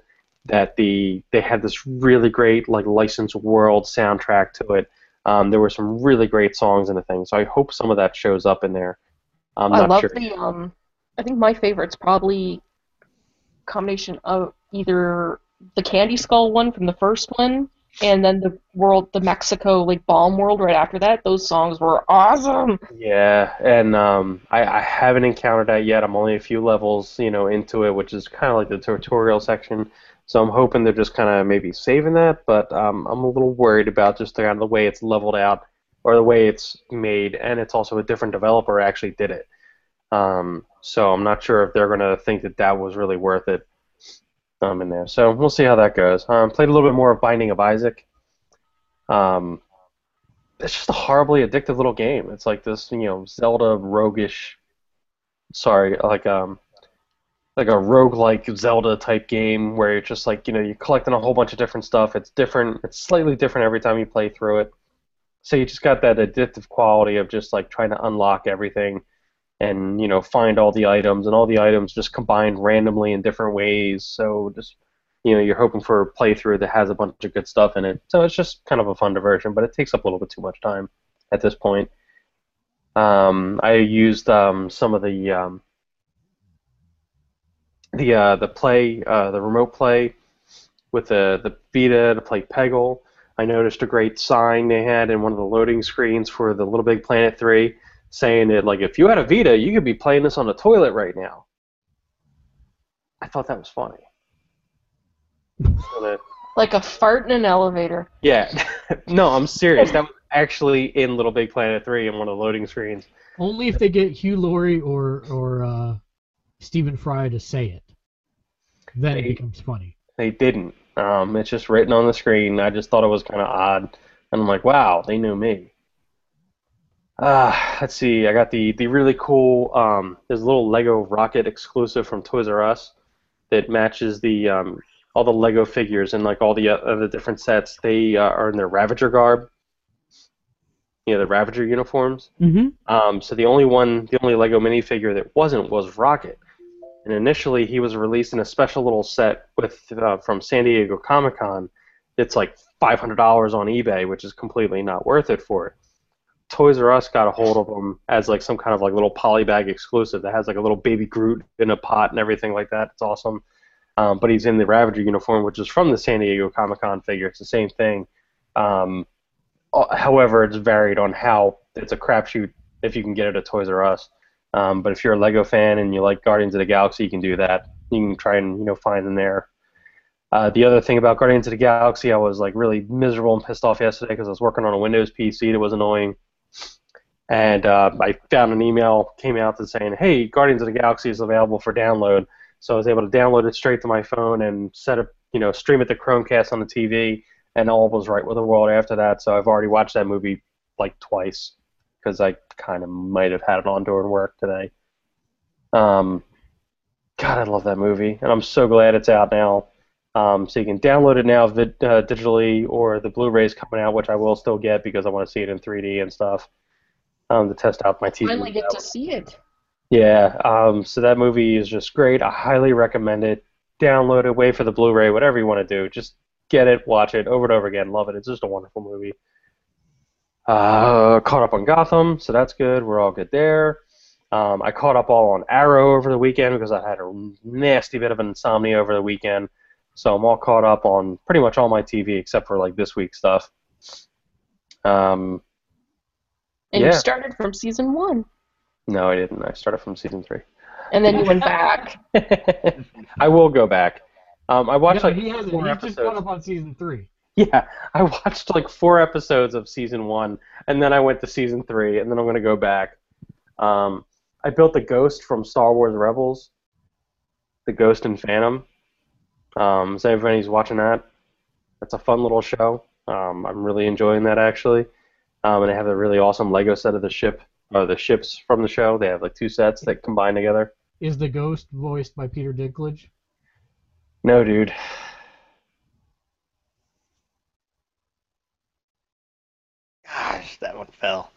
that the they had this really great like licensed world soundtrack to it. Um, there were some really great songs in the thing, so I hope some of that shows up in there. I'm I love sure. the um. I think my favorite's probably combination of either the Candy Skull one from the first one, and then the world, the Mexico like Bomb World right after that. Those songs were awesome. Yeah, and um, I, I haven't encountered that yet. I'm only a few levels, you know, into it, which is kind of like the tutorial section. So I'm hoping they're just kind of maybe saving that, but um, I'm a little worried about just kind of the way it's leveled out or the way it's made, and it's also a different developer actually did it. Um, so I'm not sure if they're gonna think that that was really worth it um, in there. So we'll see how that goes. Um, played a little bit more of Binding of Isaac. Um, it's just a horribly addictive little game. It's like this, you know, Zelda roguish. Sorry, like um, like a roguelike Zelda type game where you're just like, you know, you're collecting a whole bunch of different stuff. It's different. It's slightly different every time you play through it. So you just got that addictive quality of just like trying to unlock everything and you know find all the items and all the items just combined randomly in different ways. So just you know you're hoping for a playthrough that has a bunch of good stuff in it. So it's just kind of a fun diversion, but it takes up a little bit too much time at this point. Um, I used um, some of the um, the uh, the play uh, the remote play with the the Vita to play Peggle. I noticed a great sign they had in one of the loading screens for the Little Big Planet 3 saying that like if you had a Vita, you could be playing this on the toilet right now. I thought that was funny. So Like a fart in an elevator. yeah, no, I'm serious. That was actually in Little Big Planet 3 in one of the loading screens. Only if they get Hugh Laurie or or uh, Stephen Fry to say it, then it becomes funny. They didn't. Um, it's just written on the screen. I just thought it was kind of odd, and I'm like, wow, they knew me. Uh, let's see. I got the the really cool. Um, there's a little Lego Rocket exclusive from Toys R Us that matches the um, all the Lego figures and like all the uh, other different sets. They uh, are in their Ravager garb. you know, the Ravager uniforms. Mm-hmm. Um, so the only one, the only Lego minifigure that wasn't was Rocket. And initially, he was released in a special little set with uh, from San Diego Comic Con. It's like five hundred dollars on eBay, which is completely not worth it for it. Toys R Us got a hold of them as like some kind of like little polybag exclusive that has like a little baby Groot in a pot and everything like that. It's awesome. Um, but he's in the Ravager uniform, which is from the San Diego Comic Con figure. It's the same thing. Um, uh, however, it's varied on how it's a crapshoot if you can get it at Toys R Us. Um, but if you're a Lego fan and you like Guardians of the Galaxy, you can do that. You can try and you know find them there. Uh, the other thing about Guardians of the Galaxy, I was like really miserable and pissed off yesterday because I was working on a Windows PC that was annoying, and uh, I found an email came out that's saying, "Hey, Guardians of the Galaxy is available for download." So I was able to download it straight to my phone and set up, you know, stream it to Chromecast on the TV, and all was right with the world after that. So I've already watched that movie like twice because I kind of might have had it on during work today. Um, God, I love that movie, and I'm so glad it's out now. Um, so you can download it now vid- uh, digitally, or the Blu-ray's coming out, which I will still get because I want to see it in 3D and stuff um, to test out my TV. Finally get to see it. Yeah, um, so that movie is just great. I highly recommend it. Download it, wait for the Blu-ray, whatever you want to do. Just get it, watch it over and over again. Love it. It's just a wonderful movie. Uh, caught up on Gotham, so that's good. We're all good there. Um, I caught up all on Arrow over the weekend because I had a nasty bit of insomnia over the weekend. So I'm all caught up on pretty much all my TV except for like this week's stuff. Um, And Yeah. you started from season one. no, I didn't. I started from season three. And then you went back. I will go back. Um, I watched No, like he hasn't. four He just episodes. caught up on season three. Yeah, I watched like four episodes of season one, and then I went to season three, and then I'm gonna go back. Um, I built the Ghost from Star Wars Rebels, the Ghost and Phantom. Um, is everybody's watching that? That's a fun little show. Um, I'm really enjoying that actually. Um, and they have a really awesome Lego set of the ship, or the ships from the show. They have like two sets that combine together. Is the ghost voiced by Peter Dinklage? No, dude. Gosh, that one fell.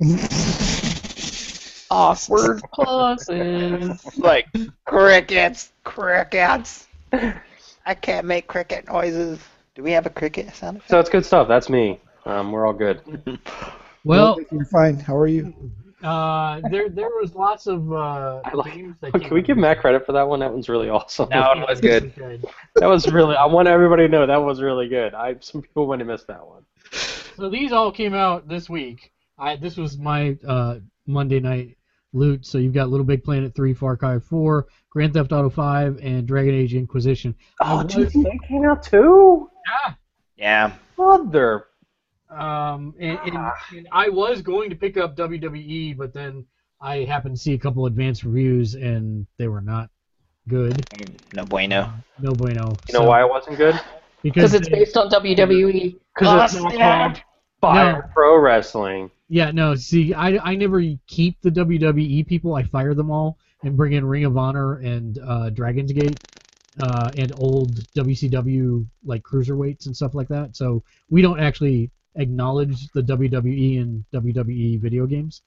Awkward pauses. Like crickets, crickets. I can't make cricket noises. Do we have a cricket sound effect? So it's good stuff. That's me. Um, we're all good. Well, you're fine. How are you? uh, there there was lots of uh, I like- games that Can we give Matt credit for that one? That one's really awesome. That one was good. That was really. I want everybody to know that was really good. I some people might have missed that one. So these all came out this week. I this was my uh, Monday night loot. So you've got Little Big Planet 3, Far Cry 4, Grand Theft Auto 5, and Dragon Age Inquisition. I Oh, was- GTA came out too. Yeah. Yeah. Mother. Um, and, and, and I was going to pick up WWE, but then I happened to see a couple advanced reviews, and they were not good. No bueno. No bueno. You know So- why it wasn't good? Because Because it's they- based on WWE. Because it's Oh, not snap. Called Fire Pro Wrestling. Yeah, no. See, I, I never keep the WWE people. I fire them all and bring in Ring of Honor and uh, Dragon's Gate uh, and old WCW like cruiserweights and stuff like that. So we don't actually acknowledge the WWE and WWE video games,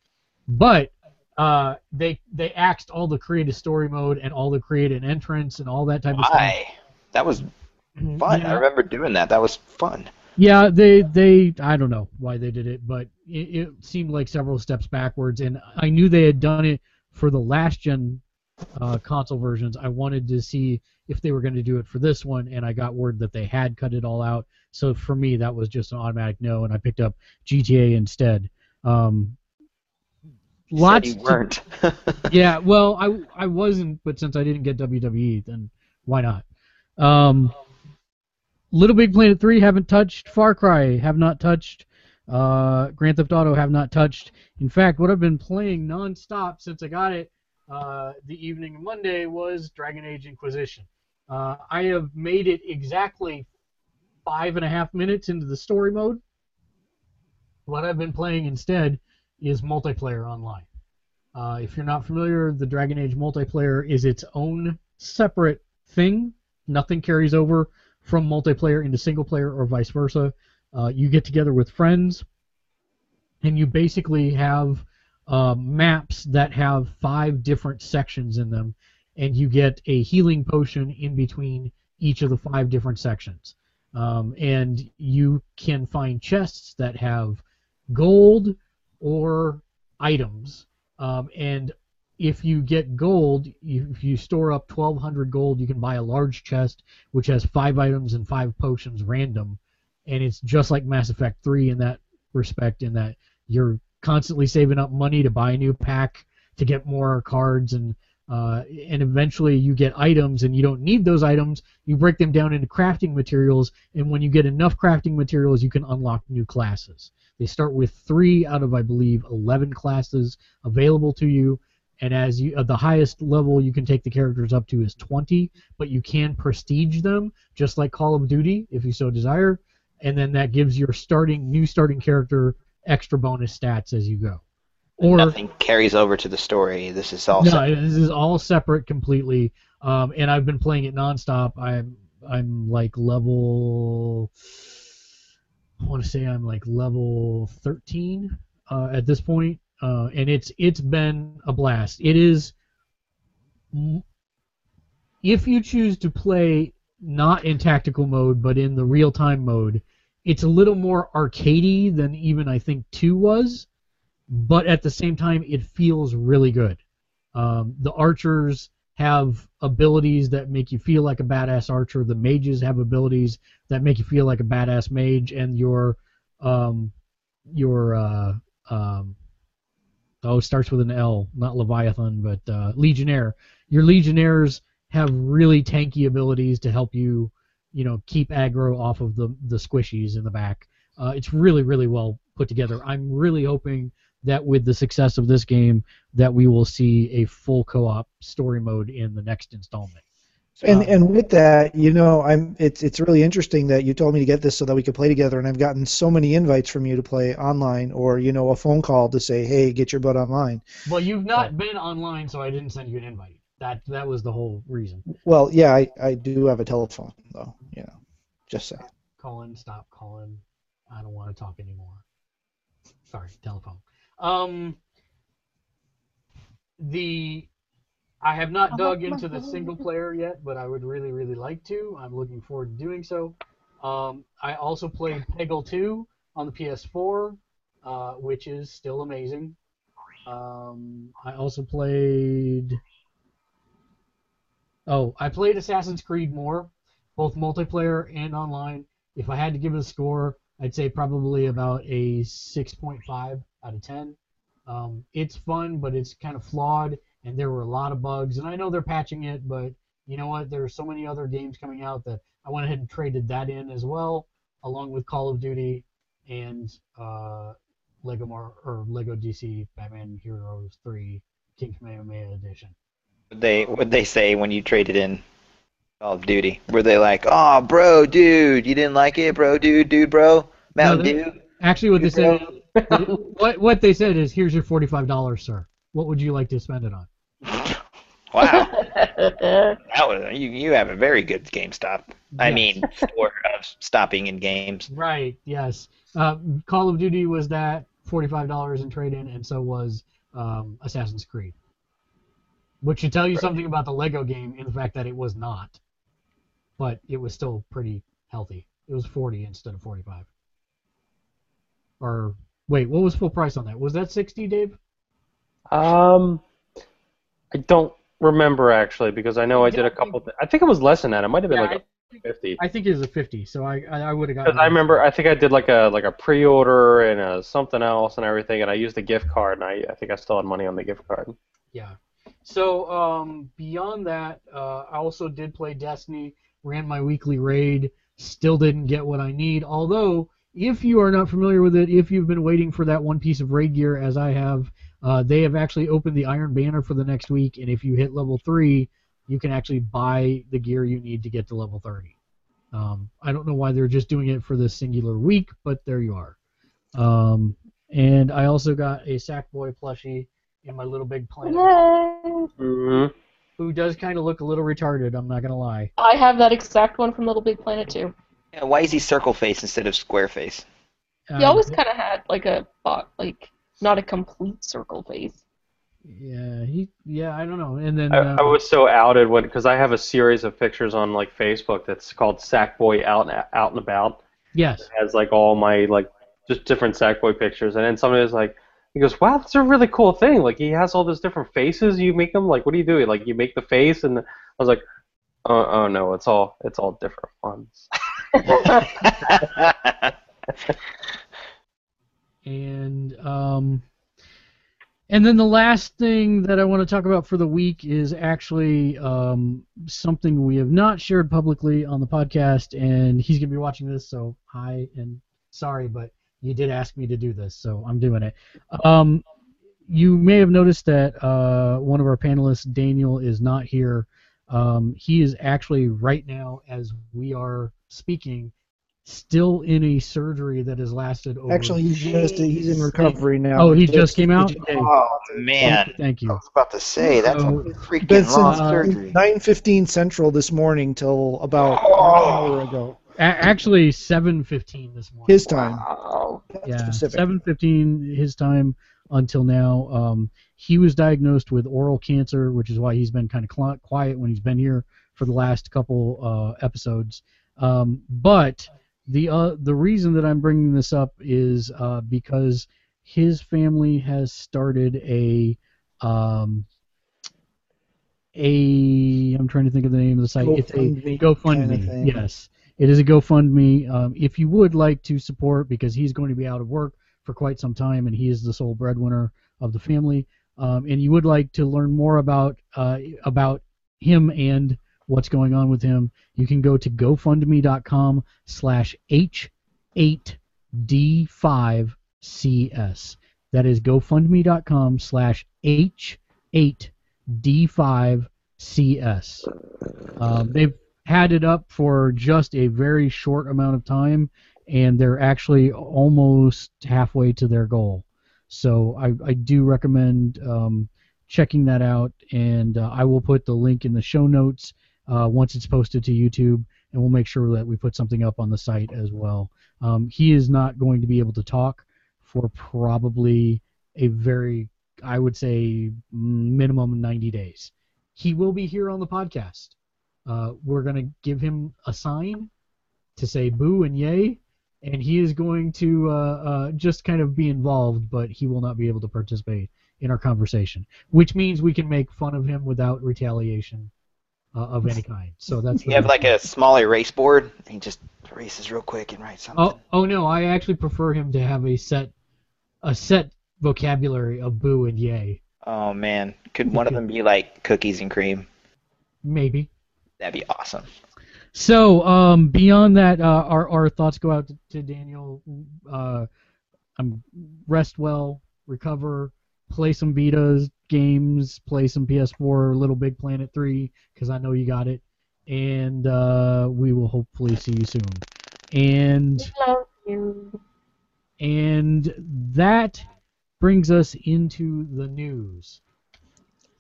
but uh, they they axed all the creative story mode and all the creative entrance and all that type of stuff. Why? That was fun. I remember doing that. That was fun. Yeah, they they I don't know why they did it, but it, it seemed like several steps backwards, and I knew they had done it for the last gen uh, console versions. I wanted to see if they were going to do it for this one, and I got word that they had cut it all out. So for me, that was just an automatic no, and I picked up GTA instead. Um, You lots. said you to- weren't. yeah, well, I I wasn't, but since I didn't get WWE, then why not? Um, Little Big Planet 3 haven't touched. Far Cry have not touched. Uh, Grand Theft Auto have not touched. In fact, what I've been playing nonstop since I got it uh, the evening of Monday was Dragon Age Inquisition. Uh, I have made it exactly five and a half minutes into the story mode. What I've been playing instead is multiplayer online. Uh, if you're not familiar, the Dragon Age multiplayer is its own separate thing. Nothing carries over from multiplayer into single player or vice versa. Uh, you get together with friends, and you basically have uh, maps that have five different sections in them, and you get a healing potion in between each of the five different sections. Um, and you can find chests that have gold or items. Um, and if you get gold, if you store up 1,200 gold, you can buy a large chest which has five items and five potions random. And it's just like Mass Effect 3 in that respect, in that you're constantly saving up money to buy a new pack to get more cards and uh, and eventually you get items and you don't need those items. You break them down into crafting materials and when you get enough crafting materials you can unlock new classes. They start with three out of i believe 11 classes available to you and as you uh, the highest level you can take the characters up to is 20 but you can prestige them just like call of duty if you so desire and then that gives your starting new starting character extra bonus stats as you go or Nothing carries over to the story. This is all. no, separate. this is all separate completely. Um, and I've been playing it nonstop. I'm I'm like level. I want to say I'm like level 13 uh, at this point, uh, and it's it's been a blast. It is. If you choose to play not in tactical mode but in the real time mode, it's a little more arcadey than even I think two was but at the same time, it feels really good. Um, the archers have abilities that make you feel like a badass archer. The mages have abilities that make you feel like a badass mage, and your um, your uh, um, oh it starts with an L, not Leviathan, but uh, Legionnaire. Your Legionnaires have really tanky abilities to help you, you know, keep aggro off of the the squishies in the back. Uh, it's really really well put together. I'm really hoping that with the success of this game, that we will see a full co-op story mode in the next installment. And Um, and with that, you know, I'm it's it's really interesting that you told me to get this so that we could play together, and I've gotten so many invites from you to play online, or you know, a phone call to say, hey, get your butt online. Well, you've not been online, so I didn't send you an invite. That that was the whole reason. Well, yeah, I, I do have a telephone though, you know, just saying. Colin, stop calling. I don't want to talk anymore. Sorry, telephone. Um, the I have not dug into the single player yet, but I would really, really like to. I'm looking forward to doing so. Um, I also played Peggle 2 on the PS4, uh, which is still amazing. Um, I also played. Oh, I played Assassin's Creed more, both multiplayer and online. If I had to give it a score, I'd say probably about a 6.5 out of 10. Um, it's fun, but it's kind of flawed, and there were a lot of bugs. And I know they're patching it, but you know what? There are so many other games coming out that I went ahead and traded that in as well, along with Call of Duty and uh, Lego Mar- or Lego DC Batman Heroes 3 King Kamehameha Edition. What they what they say when you traded in Call of Duty? Were they like, "Oh, bro, dude, you didn't like it, bro, dude, dude, bro, Mountain they- Dew"? Actually, what they said, what what they said is, "Here's your forty-five dollars, sir. What would you like to spend it on?" Wow, that was you. You have a very good GameStop. I mean, store of stopping in games. Right. Yes. Uh, Call of Duty was that forty-five dollars in trade-in, and so was um, Assassin's Creed. Which should tell you something about the Lego game in the fact that it was not, but it was still pretty healthy. It was forty instead of forty-five. Or wait, what was full price on that? Was that sixty, Dave? Um, I don't remember actually because I know I did a couple. Th- I think it was less than that. It might have been Yeah, like a fifty. I think it was a fifty, so I I, I would have gotten. I remember, I think I did like a like a pre-order and a something else and everything, and I used a gift card, and I I think I still had money on the gift card. Yeah. So um, beyond that, uh, I also did play Destiny. Ran my weekly raid. Still didn't get what I need. Although, if you are not familiar with it, if you've been waiting for that one piece of raid gear, as I have, uh, they have actually opened the Iron Banner for the next week. And if you hit level three, you can actually buy the gear you need to get to level 30. Um, I don't know why they're just doing it for this singular week, but there you are. Um, and I also got a Sackboy plushie in my Little Big Planet hmm who does kind of look a little retarded. I'm not gonna lie. I have that exact one from Little Big Planet too. Yeah, why is he circle face instead of square face? He Uh, always kind of had like a bo- like not a complete circle face. Yeah, he. Yeah, I don't know. And then I, uh, I was so outed when because I have a series of pictures on like Facebook that's called Sackboy Out and Out and About. yes. It has like all my like just different Sackboy pictures, and then somebody was like, he goes, "Wow, that's a really cool thing. Like he has all those different faces. You make them like what do you do? Like you make the face?" And I was like, "Oh, oh no, it's all it's all different ones." And um, and then the last thing that I want to talk about for the week is actually um, something we have not shared publicly on the podcast, and he's gonna be watching this, so hi and sorry, but you did ask me to do this, so I'm doing it. Um, you may have noticed that uh, one of our panelists, Daniel, is not here. Um, he is actually right now, as we are speaking, still in a surgery that has lasted over. Actually, he's just he's in recovery now. Oh, he just came out. Okay. oh man, Thank you. I you. was about to say that's So- a freaking Been since long uh, surgery. 9:15 Central this morning till about Oh. an hour ago. A- actually, 7:15 this morning. His time. Wow. yeah, 7:15 his time until now. Um, he was diagnosed with oral cancer, which is why he's been kind of cl- quiet when he's been here for the last couple uh, episodes. Um, but the uh, the reason that I'm bringing this up is uh, because his family has started a um, a I'm trying to think of the name of the site. it's a GoFundMe GoFundMe. kind of yes, it is a GoFundMe. Um, if you would like to support, because he's going to be out of work for quite some time, and he is the sole breadwinner of the family, um, and you would like to learn more about uh, about him and what's going on with him, you can go to GoFundMe.com slash H8D5CS. That is GoFundMe.com slash H8D5CS. Um, they've had it up for just a very short amount of time, and they're actually almost halfway to their goal. So I, I do recommend um, checking that out, and uh, I will put the link in the show notes uh, once it's posted to YouTube, and we'll make sure that we put something up on the site as well. Um, he is not going to be able to talk for probably a very, I would say, minimum 90 days. He will be here on the podcast. Uh, we're going to give him a sign to say boo and yay, and he is going to uh, uh, just kind of be involved, but he will not be able to participate in our conversation, which means we can make fun of him without retaliation uh, of any kind. So that's You have like a small erase board, and he just erases real quick and writes something. Oh, oh no! I actually prefer him to have a set, a set vocabulary of boo and yay. Oh man, could one of them be like cookies and cream? Maybe. That'd be awesome. So um, beyond that, uh, our our thoughts go out to, to Daniel. Uh, um, rest well, recover, play some Vita's games, play some PS4, Little Big Planet 3, because I know you got it, and uh, we will hopefully see you soon. And Love you. And that brings us into the news.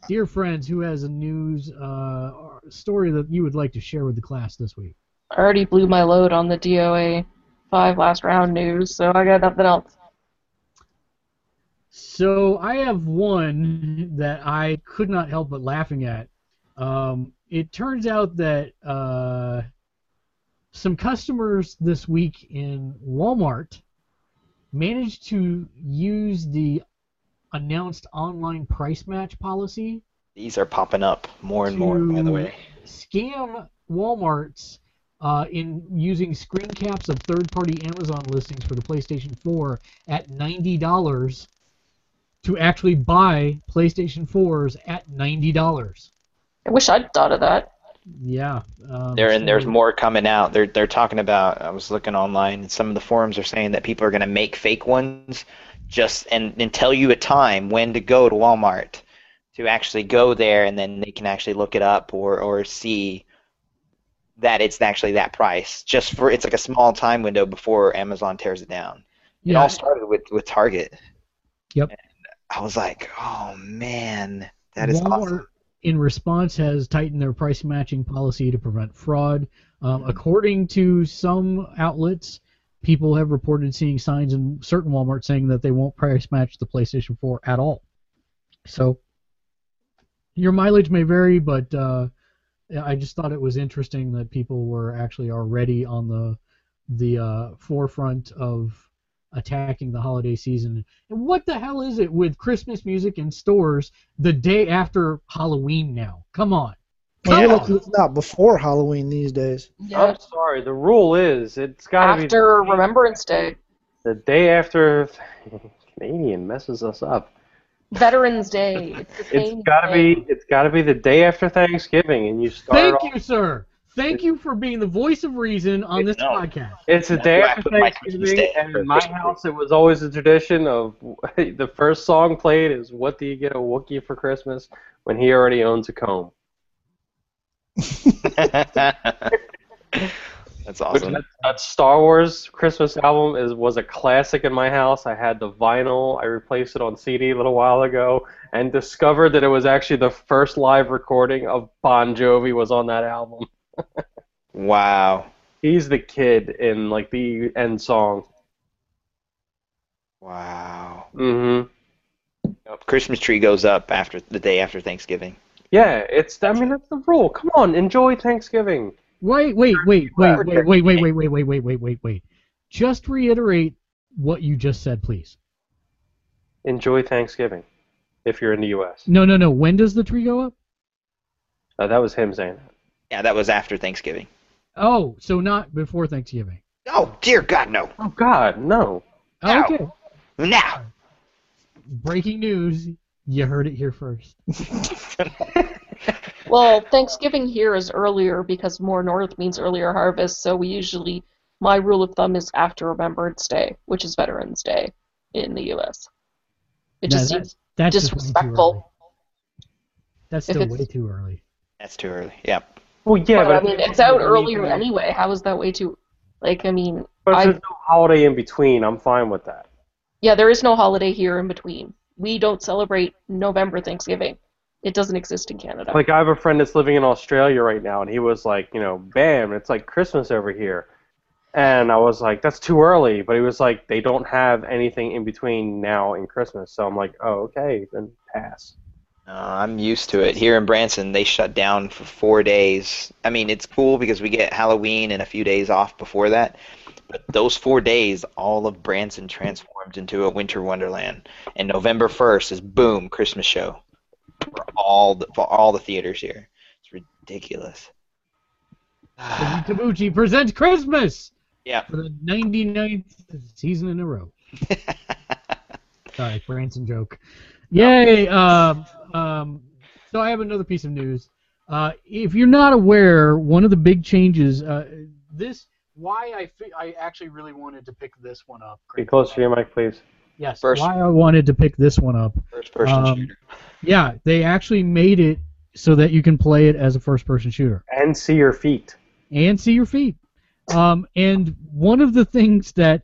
Dear friends, who has a news uh, story that you would like to share with the class this week? I already blew my load on the DOA five last round news, so I got nothing else. So I have one that I could not help but laughing at. Um, it turns out that uh, some customers this week in Walmart managed to use the announced online price match policy These are popping up more and more, by the way. Scam Walmart's uh, in using screen caps of third-party Amazon listings for the PlayStation 4 at ninety dollars to actually buy PlayStation 4s at ninety dollars. I wish I'd thought of that. Yeah. Um, There and there's more coming out. They're they're talking about. I was looking online, and some of the forums are saying that people are going to make fake ones, just and and tell you a time when to go to Walmart, to actually go there, and then they can actually look it up or or see that it's actually that price. Just for it's like a small time window before Amazon tears it down. It Yeah. all started with with Target. Yep. I was like, oh man, that is Walmart, awesome. in response, has tightened their price matching policy to prevent fraud. Um, according to some outlets, people have reported seeing signs in certain Walmart saying that they won't price match the PlayStation 4 at all. So your mileage may vary, but uh, I just thought it was interesting that people were actually already on the the uh, forefront of attacking the holiday season. And what the hell is it with Christmas music in stores the day after Halloween now? Come on. Well, Yeah. look, it's not before Halloween these days. Yeah. I'm sorry. The rule is it's got to be After Remembrance Day, the day after. Canadian messes us up. Veterans Day. It's the It's same got to be. It's got to be the day after Thanksgiving, and you start. Thank off- you, sir. Thank you for being the voice of reason on this No. podcast. It's a day why after my Christmas Thanksgiving, and in my house, it was always a tradition of the first song played is "What do you get a Wookiee for Christmas?" when he already owns a comb. That's awesome. that, that Star Wars Christmas album is was a classic in my house. I had the vinyl. I replaced it on CD a little while ago, and discovered that it was actually the first live recording of Bon Jovi was on that album. Wow. He's the kid in like the end song. Wow. hmm Christmas tree goes up after the day after Thanksgiving. Yeah, it's. I mean, that's the rule. Come on, enjoy Thanksgiving. Wait, wait, wait, wait, wait, wait, wait, wait, wait, wait, wait, wait, wait, wait. Just reiterate what you just said, please. Enjoy Thanksgiving, if you're in the U.S. No, no, no. When does the tree go up? Uh, that was him saying that. Yeah, that was after Thanksgiving. Oh, so not before Thanksgiving. Oh dear God, no. Oh God, no. Oh, Ow. Okay. Now. Breaking news. You heard it here first. Well, Thanksgiving here is earlier because more north means earlier harvest, so we usually, my rule of thumb is after Remembrance Day, which is Veterans Day in the U.S. It No, just that- seems That's just way too early. disrespectful. That's still way too early. That's too early. Yep. Well, yeah, but, but, I mean, it's out earlier anyway. How is that way too? Like, I mean, but if I- there's no holiday in between, I'm fine with that. yeah, there is no holiday here in between. We don't celebrate November Thanksgiving. It doesn't exist in Canada. Like I have a friend that's living in Australia right now, and he was like, you know, bam, it's like Christmas over here. And I was like, that's too early. But he was like, they don't have anything in between now and Christmas. So I'm like, oh, okay, then pass. Uh, I'm used to it. Here in Branson, they shut down for four days. I mean, it's cool because we get Halloween and a few days off before that. But those four days, all of Branson transformed into a winter wonderland. And November 1st is boom, Christmas show for all the for all the theaters here. It's ridiculous. Tabuchi presents Christmas yeah. for the 99th season in a row. Sorry, Branson joke. Yay! Um, um, so I have another piece of news. Uh, if you're not aware, one of the big changes. Uh, this why I fi- I actually really wanted to pick this one up. Be close to your mic, please. Yes. First- Why I wanted to pick this one up. First person Um, shooter. Yeah, they actually made it so that you can play it as a first-person shooter. And see your feet. and see your feet. Um, and one of the things that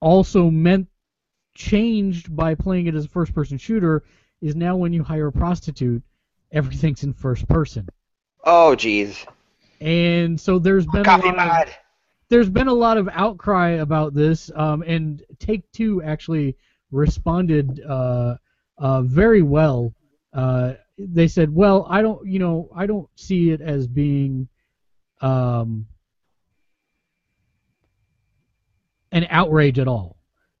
also meant changed by playing it as a first person shooter is now when you hire a prostitute, everything's in first person. Oh, jeez. And so there's been a lot of, there's been a lot of outcry about this, um, and Take Two actually responded uh, uh, very well. Uh, they said, "Well, I don't, you know, I don't see it as being um, an outrage at all."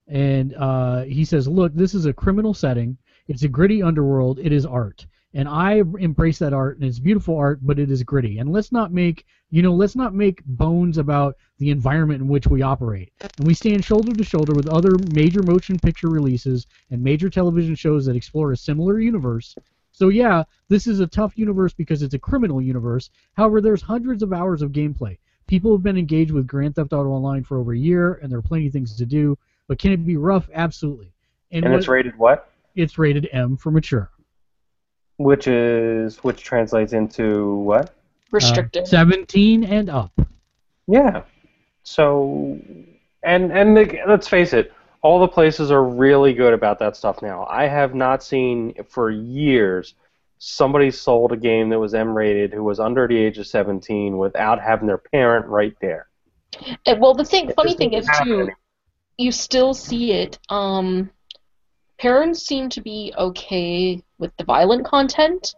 And uh, he says, "Look, this is a criminal setting. It's a gritty underworld. It is art." And I embrace that art, and it's beautiful art, but it is gritty. And let's not make you know, let's not make bones about the environment in which we operate. And we stand shoulder to shoulder with other major motion picture releases and major television shows that explore a similar universe. So yeah, this is a tough universe because it's a criminal universe. However, there's hundreds of hours of gameplay. People have been engaged with Grand Theft Auto Online for over a year, and there are plenty of things to do. But can it be rough? Absolutely. And what- it's rated what? it's rated M for mature. Which is which translates into what? Uh, Restricted. 17 and up. Yeah. So, and and the, let's face it, all the places are really good about that stuff now. I have not seen for years somebody sold a game that was M-rated who was under the age of 17 without having their parent right there. And, well, the thing, funny thing is doesn't too, happen. You still see it. Um, parents seem to be okay with the violent content.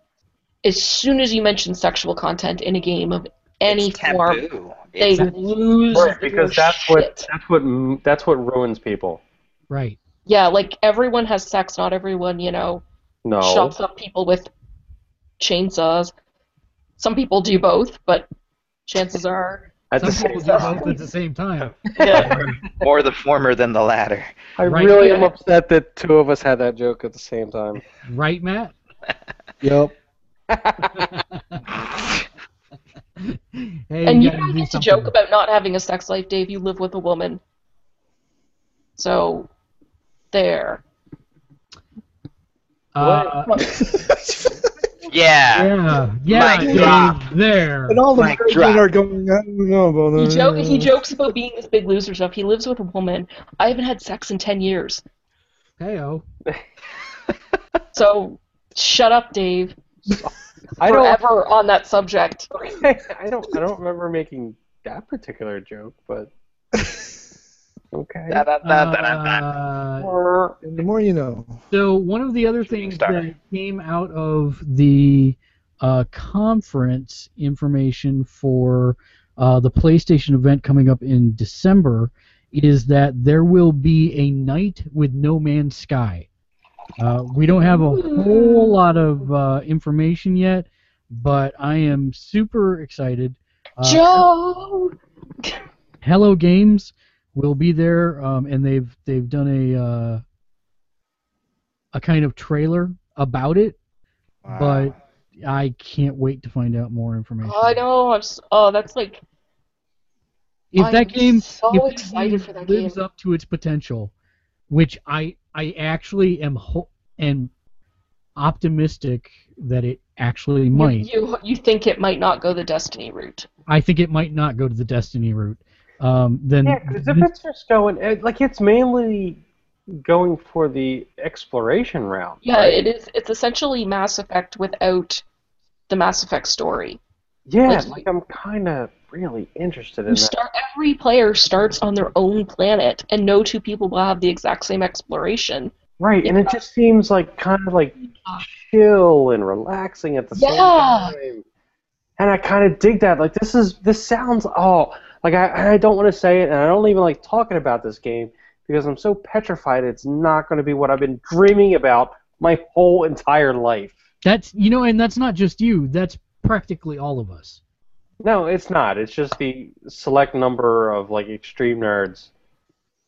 As soon as you mention sexual content in a game of any It's form, taboo. they It's- lose Right, their because that's shit. what that's what that's what ruins people. Right. Yeah, like everyone has sex. Not everyone, you know, No. chops up people with chainsaws. Some people do both, but chances are, At the Some people same do time, both at the same time. yeah. more the former than the latter. I Right. really am upset that two of us had that joke at the same time. Right, Matt? Yep. Hey, and you gotta don't do get to something. joke about not having a sex life, Dave. You live with a woman. So, there. Uh, Yeah. yeah, yeah, Mic drop. there. And all the Mic drop. are going, I don't know about He, that. joke, he jokes about being this big loser stuff. He lives with a woman. I haven't had sex in 10 years. Heyo. So, shut up, Dave. I don't. Forever on that subject. I don't. I don't remember making that particular joke, but okay. Da, da, da, da, da, da. Uh, The more you know. So one of the other things star. that came out of the uh, conference information for uh, the PlayStation event coming up in December is that there will be a night with No Man's Sky. Uh, we don't have a whole lot of uh, information yet, but I am super excited. Uh, Joe! Hello Games will be there, um, and they've they've done a uh, a kind of trailer about it, but I can't wait to find out more information. Oh, I know. I'm s oh, that's like. If I'm that game, so if that excited game for that lives game. up to its potential, which I I actually am ho- am optimistic that it actually You, might. you you think it might not go the Destiny route? I think it might not go to the Destiny route. Um, then Yeah, because if it's just going, like it's mainly going for the exploration route. Yeah, right? it is. It's essentially Mass Effect without the Mass Effect story. Yeah, like- like, I'm kind of really interested in You that. start. Every player starts on their own planet, and no two people will have the exact same exploration. Right, and it just seems like kind of like chill and relaxing at the Yeah. same time. And I kind of dig that. Like this is this sounds oh like I I don't want to say it, and I don't even like talking about this game because I'm so petrified it's not going to be what I've been dreaming about my whole entire life. that's you know, and that's not just you. That's practically all of us. No, it's not. It's just the select number of like extreme nerds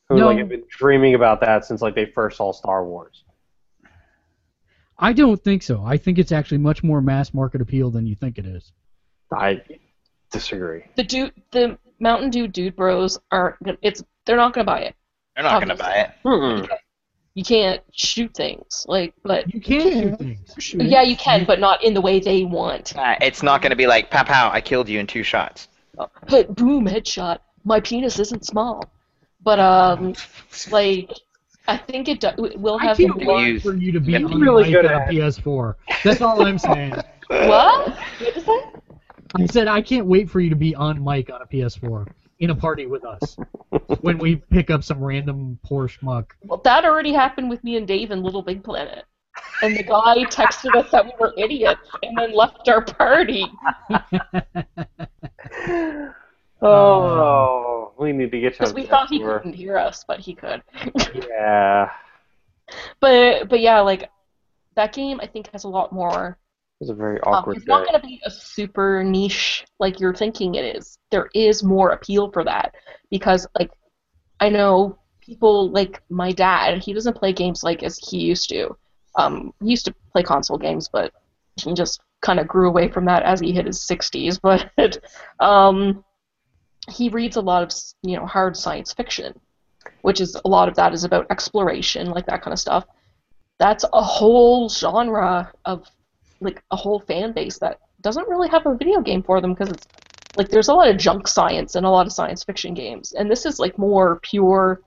who No. like have been dreaming about that since like they first saw Star Wars. I don't think so. I think it's actually much more mass market appeal than you think it is. I disagree. The dude, the Mountain Dew dude bros aren't. gonna- It's they're not gonna buy it. They're not gonna buy it. Mm-mm. You can't shoot things like, but You can Okay. shoot things. Yeah, you can, but not in the way they want. Uh, it's not gonna be like pow pow. I killed you in two shots. But boom, headshot. My penis isn't small, but um, like I think it, do, it will I have can't more. wait for you to be Yeah, really mic good on a at. PS4. That's all I'm saying. What? What did you say? I said I can't wait for you to be on mic on a PS4 in a party with us when we pick up some random poor schmuck. Well, that already happened with me and Dave in Little Big Planet. And the guy texted us that we were idiots and then left our party. Oh, we need to get you Because on we thought he couldn't hear us, but he could. Yeah, But but yeah, like that game I think has a lot more. Was a very Um, it's not going to be a super niche like you're thinking it is. There is more appeal for that because like I know people like my dad. He doesn't play games like as he used to. Um, he used to play console games, but he just kind of grew away from that as he hit his 60s. But um, he reads a lot of you know hard science fiction, which is a lot of that is about exploration, like that kind of stuff. That's a whole genre of like a whole fan base that doesn't really have a video game for them because it's like there's a lot of junk science and a lot of science fiction games, and this is like more pure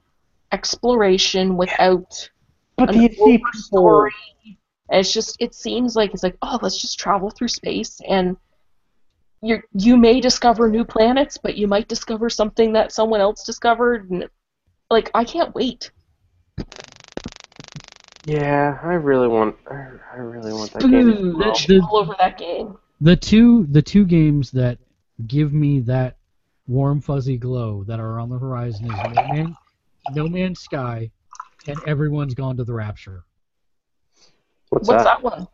exploration without But an story. And it's just it seems like it's like oh let's just travel through space and you you may discover new planets, but you might discover something that someone else discovered. And, like, I can't wait. Yeah, I really want. I I really want that game. to Ooh, come that- out. the- All over that game. The two the two games that give me that warm fuzzy glow that are on the horizon is No, Man, no Man's Sky and Everyone's Gone to the Rapture. What's, What's that? that one?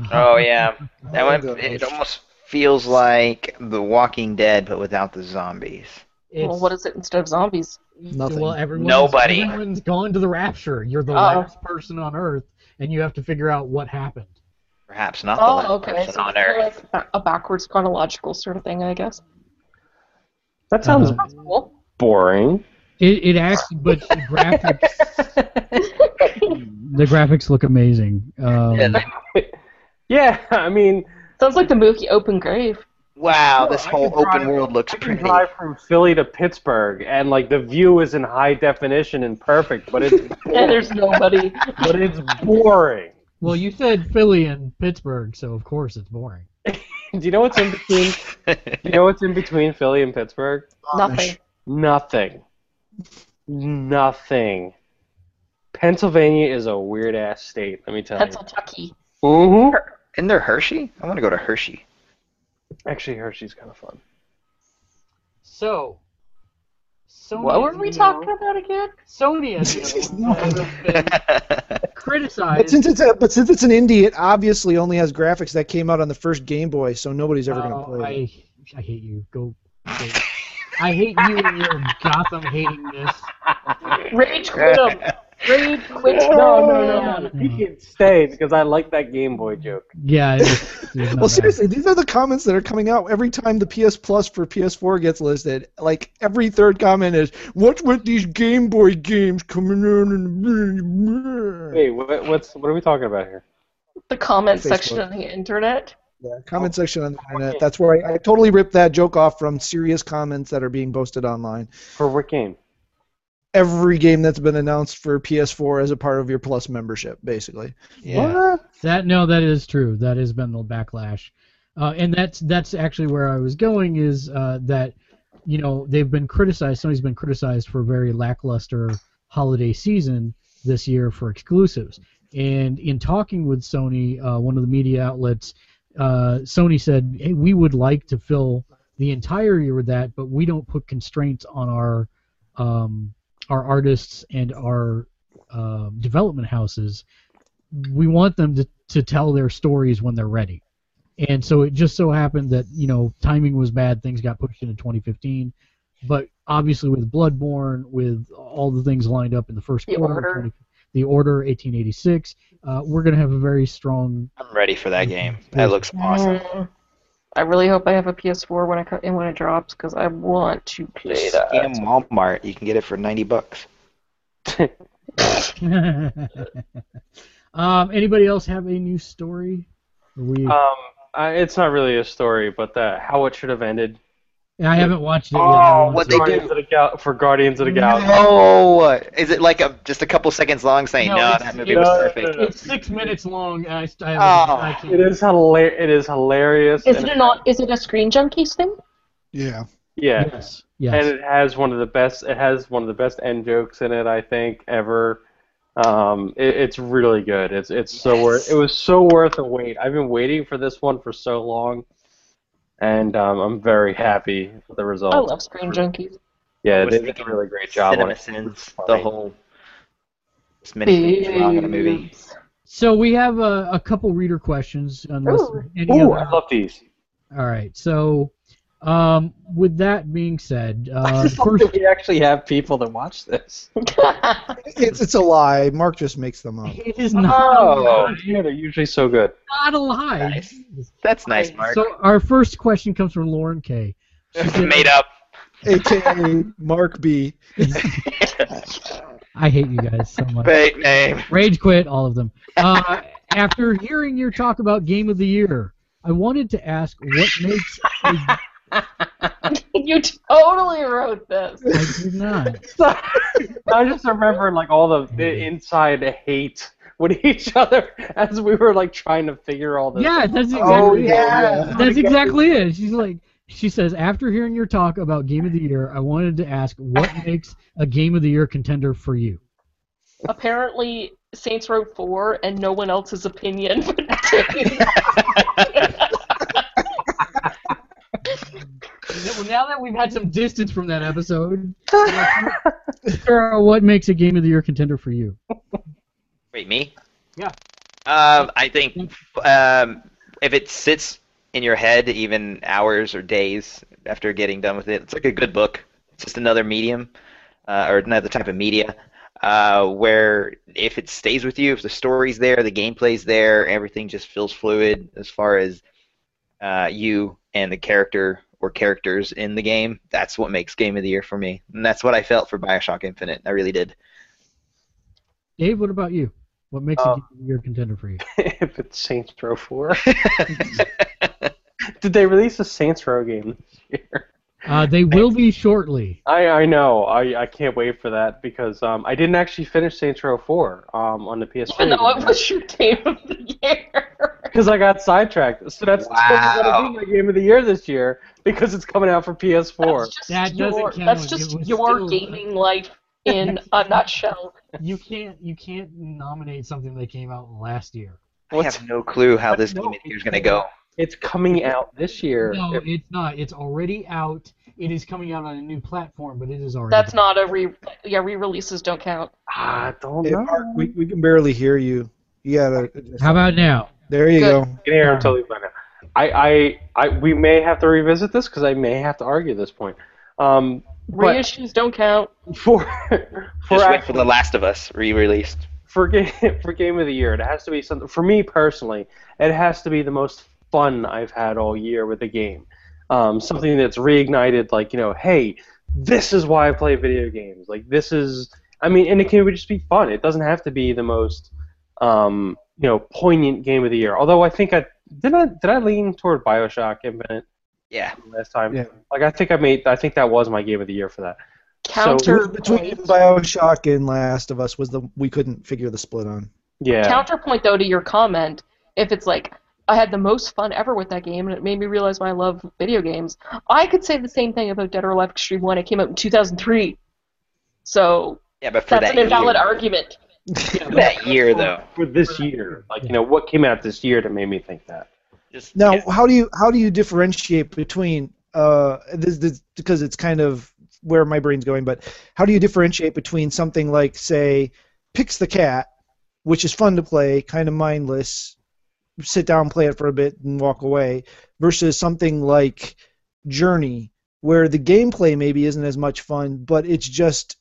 Uh-huh. Oh yeah, that one. gosh. It almost feels like The Walking Dead, but without the zombies. It's, well, what is it instead of zombies? Nothing. Well, everyone's, Nobody. Everyone's gone to the Rapture. You're the Oh. last person on Earth, and you have to figure out what happened. Perhaps not the Oh, last okay. person So on Earth. like a backwards chronological sort of thing, I guess. That sounds Uh, That's cool. boring. It, it actually, but the graphics, the graphics look amazing. Um, Yeah, I mean, Sounds like the movie Open Grave. Wow, No, this whole open drive- world looks I can pretty. drive from Philly to Pittsburgh, and like the view is in high definition and perfect, but it's And there's nobody. but it's boring. well, you said Philly and Pittsburgh, so of course it's boring. Do you know what's in between? do You know what's in between Philly and Pittsburgh? Nothing. Nothing. Nothing. Pennsylvania is a weird ass state. Let me tell you. Pennsylvania. Mm-hmm. Isn't there Hershey? I want to go to Hershey. Actually, Hershey's kind of fun. So, Sony What were we you know- talking about again? Sony, as has been But criticized. since it's a, but since it's an indie, it obviously only has graphics that came out on the first Game Boy, so nobody's ever Oh, gonna play it. I, I hate you. Go. go. I hate you and your Gotham hatingness. Rage quit 'em. Rage quit 'em. No, no, no, no. You can stay because I like that Game Boy joke. Yeah. It's, it's Well, bad. seriously, these are the comments that are coming out every time the PS Plus for PS4 gets listed. Like every third comment is, "What's with these Game Boy games coming in?" Wait, what, what's what are we talking about here? The comment Facebook. section on the internet. Yeah, comment oh. section on the internet. That's where I, I totally ripped that joke off from serious comments that are being posted online. For what game? Every game that's been announced for PS4 as a part of your Plus membership, basically. Yeah. That no, that is true. That has been the backlash, uh, and that's that's actually where I was going. Is uh, that you know they've been criticized. Sony's been criticized for a very lackluster holiday season this year for exclusives. And in talking with Sony, uh, one of the media outlets, uh, Sony said, "Hey, we would like to fill the entire year with that, but we don't put constraints on our um, our artists and our uh, development houses. We want them to, to tell their stories when they're ready. And so it just so happened that you know timing was bad. Things got pushed into 2015, but obviously with Bloodborne, with all the things lined up in the first The quarter, Order. 20, the Order 1886, uh, we're gonna have a very strong. I'm ready for that game. That looks awesome. I really hope I have a PS4 when it co- when it drops because I want to play Just that. Scam Walmart. You can get it for 90 bucks. um, anybody else have a new story? We, Um, I, it's not really a story, but the, how it should have ended. I haven't watched it yet. Oh, I what they Guardians of the Gal- for Guardians of the Galaxy. No! Is it like a just a couple seconds long saying, No, no, it's- that movie it's- was No, no, perfect? no, no. It's six minutes long. I, I, Oh, I. It is hilarious. It is hilarious. Is it not? Is it a Screen Junkies thing? Yeah. Yeah, Yes. Yes. and it has one of the best. It has one of the best end jokes in it, I think, ever. Um, it, it's really good. It's it's so worth. It was so worth the wait. I've been waiting for this one for so long, and um, I'm very happy with the result. I love Screen Junkies. yeah, they did a really great job on it. The whole. As many things in a movie. So we have a, a couple reader questions. Unless Ooh. any Ooh, I love these. All right. So, um, with that being said, uh, first, we actually have people that watch this. It's it's a lie. Mark just makes them up. it is not, Oh, yeah, they're usually so good. not a lie. Nice. That's nice, Mark. So our first question comes from Lauren K. She Made up. AKA Mark B. I hate you guys so much. Fake name. Rage quit, all of them. Uh, after hearing your talk about Game of the Year, I wanted to ask what makes. A, you totally wrote this. I did not. I just remember like all the, the mm-hmm. inside hate with each other as we were like trying to figure all this. Yeah, that's oh, exactly Oh, it. yeah. That's exactly it. She's like, she says, after hearing your talk about Game of the Year, I wanted to ask what makes a Game of the Year contender for you. Apparently, Saints Row 4 and no one else's opinion. Well, now that we've had some distance from that episode, Sarah, what makes a Game of the Year contender for you? Wait, me? Yeah. Um, I think um, if it sits in your head even hours or days after getting done with it, it's like a good book. It's just another medium uh, or another type of media uh, where if it stays with you, if the story's there, the gameplay's there, everything just feels fluid as far as uh, you and the character or characters in the game. That's what makes Game of the Year for me, and that's what I felt for Bioshock Infinite. I really did. Dave, what about you? What makes Uh, a Game of the Year contender for you? if it's Saints Row 4. Did they release a Saints Row game this year? Uh, they will be shortly. I, I know. I, I can't wait for that because um, I didn't actually finish Saints Row 4 um, on the PS4. Even though it was your game of the year. because I got sidetracked. So that's Wow. gonna be my game of the year this year because it's coming out for PS4. That's just That doesn't your, count. That's just was your still- gaming life in a nutshell. You can't you can't nominate something that came out last year. I have no clue how this No, Game of the Year is going to go. It's coming out this year. No, If- it's not. It's already out. It is coming out on a new platform, but it is already. That's out. not a re. Yeah, re-releases don't count. I don't Hey, know. Mark, we, we can barely hear you. Yeah. How about now? There you Good. go. can hear him totally fine now. I, I, I, we may have to revisit this because I may have to argue this point. Um, but Reissues don't count. for for Just wait for The Last of Us re-released. for game for game of the year, it has to be something. For me personally, it has to be the most fun I've had all year with a game. Um, something that's reignited, like you know, hey, this is why I play video games. Like this is, I mean, and it can just be fun. It doesn't have to be the most, um, you know, poignant game of the year. Although I think I did I did I lean toward Bioshock Infinite Yeah. last time. Yeah. Like I think I made I think that was my game of the year for that. Counter Between Bioshock and Last of Us was the we couldn't figure the split on. Yeah. counterpoint though to your comment, if it's like I had the most fun ever with that game and it made me realize why I love video games, I could say the same thing about Dead or Alive Extreme One. It came out in 2003, so Yeah, but for that's that an invalid year, argument. for that year though, for this year. Like you know, what came out this year that made me think that. just Now, yeah, how do you how do you differentiate between uh this, this because it's kind of where my brain's going, but how do you differentiate between something like say Pix the Cat, which is fun to play, kind of mindless, sit down, play it for a bit, and walk away, versus something like Journey, where the gameplay maybe isn't as much fun, but it's just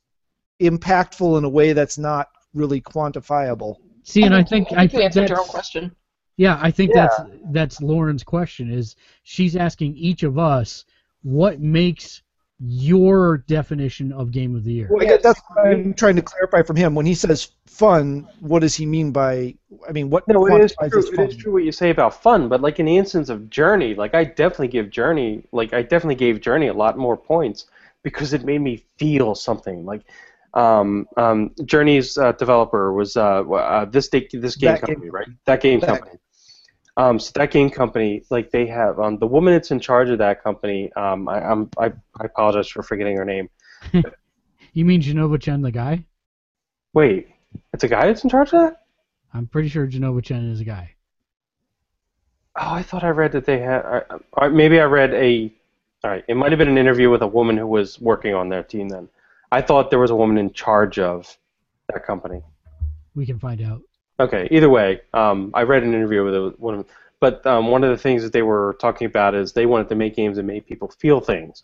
impactful in a way that's not really quantifiable. See, and I think I you think answered your own that's question. yeah, I think Yeah. that's that's Lauren's question. Is she's asking each of us what makes your definition of game of the year? Well, I guess that's what I'm trying to clarify from him. When he says fun, what does he mean by? I mean, what No, it is true. as It fun? is true what you say about fun, but like in the instance of Journey, like I definitely give Journey, like I definitely gave Journey a lot more points because it made me feel something. Like, um, um, Journey's uh, developer was uh, uh, this day, this game That Game company, right? That game That- company. Um, so that game company, like they have um, the woman that's in charge of that company. Um, I, I'm I, I apologize for forgetting her name. You mean Jenova Chen, the guy? Wait, it's a guy that's in charge of that? I'm pretty sure Jenova Chen is a guy. Oh, I thought I read that they had. Or, or maybe I read a. All right, it might have been an interview with a woman who was working on their team. Then I thought there was a woman in charge of that company. We can find out. Okay, either way, um, I read an interview with a woman. But um, one of the things that they were talking about is they wanted to make games that made people feel things.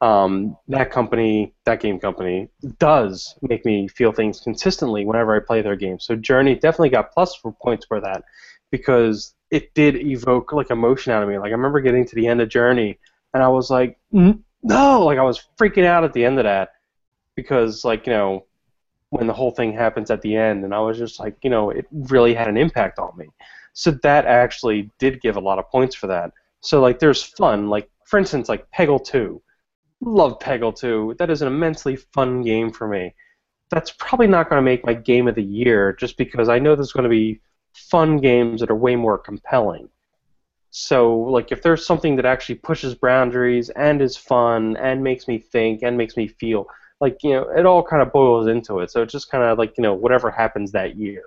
Um, that company, that game company, does make me feel things consistently whenever I play their games. So Journey definitely got plus for points for that because it did evoke like emotion out of me. Like I remember getting to the end of Journey and I was like, "Mm, no, like I was freaking out at the end of that because like you know when the whole thing happens at the end, and I was just like, you know, it really had an impact on me. So that actually did give a lot of points for that. So like, there's fun. Like for instance, like Peggle 2. Love Peggle 2. That is an immensely fun game for me. that's probably not going to make my game of the year, just because I know there's going to be fun games that are way more compelling. So, like, if there's something that actually pushes boundaries and is fun and makes me think and makes me feel, like, you know, it all kind of boils into it. So it's just kind of like, you know, whatever happens that year.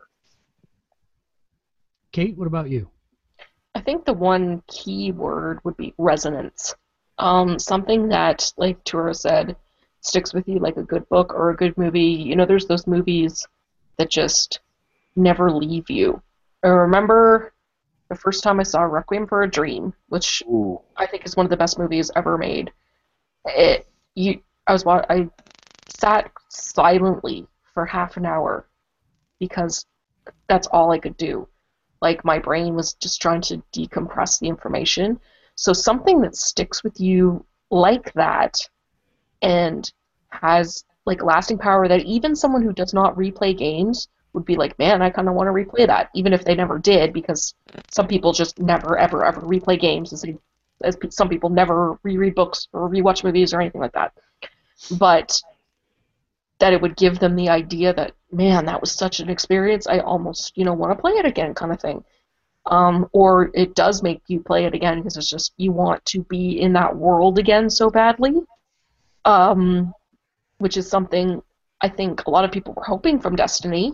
Kate, what about you? I think the one key word would be resonance. Um, something that, like Tura said, sticks with you like a good book or a good movie. You know, there's those movies that just never leave you. I remember the first time I saw Requiem for a Dream, which Ooh. I think is one of the best movies ever made. It you I was I sat silently for half an hour because that's all I could do. Like my brain was just trying to decompress the information. So something that sticks with you like that and has like lasting power that even someone who does not replay games would be like, man, I kind of want to replay that, even if they never did, because some people just never, ever, ever replay games, as, they, as some people never reread books or rewatch movies or anything like that. But that it would give them the idea that, man, that was such an experience, I almost, you know, want to play it again, kind of thing. Um, or it does make you play it again because it's just you want to be in that world again so badly. Um, which is something I think a lot of people were hoping from Destiny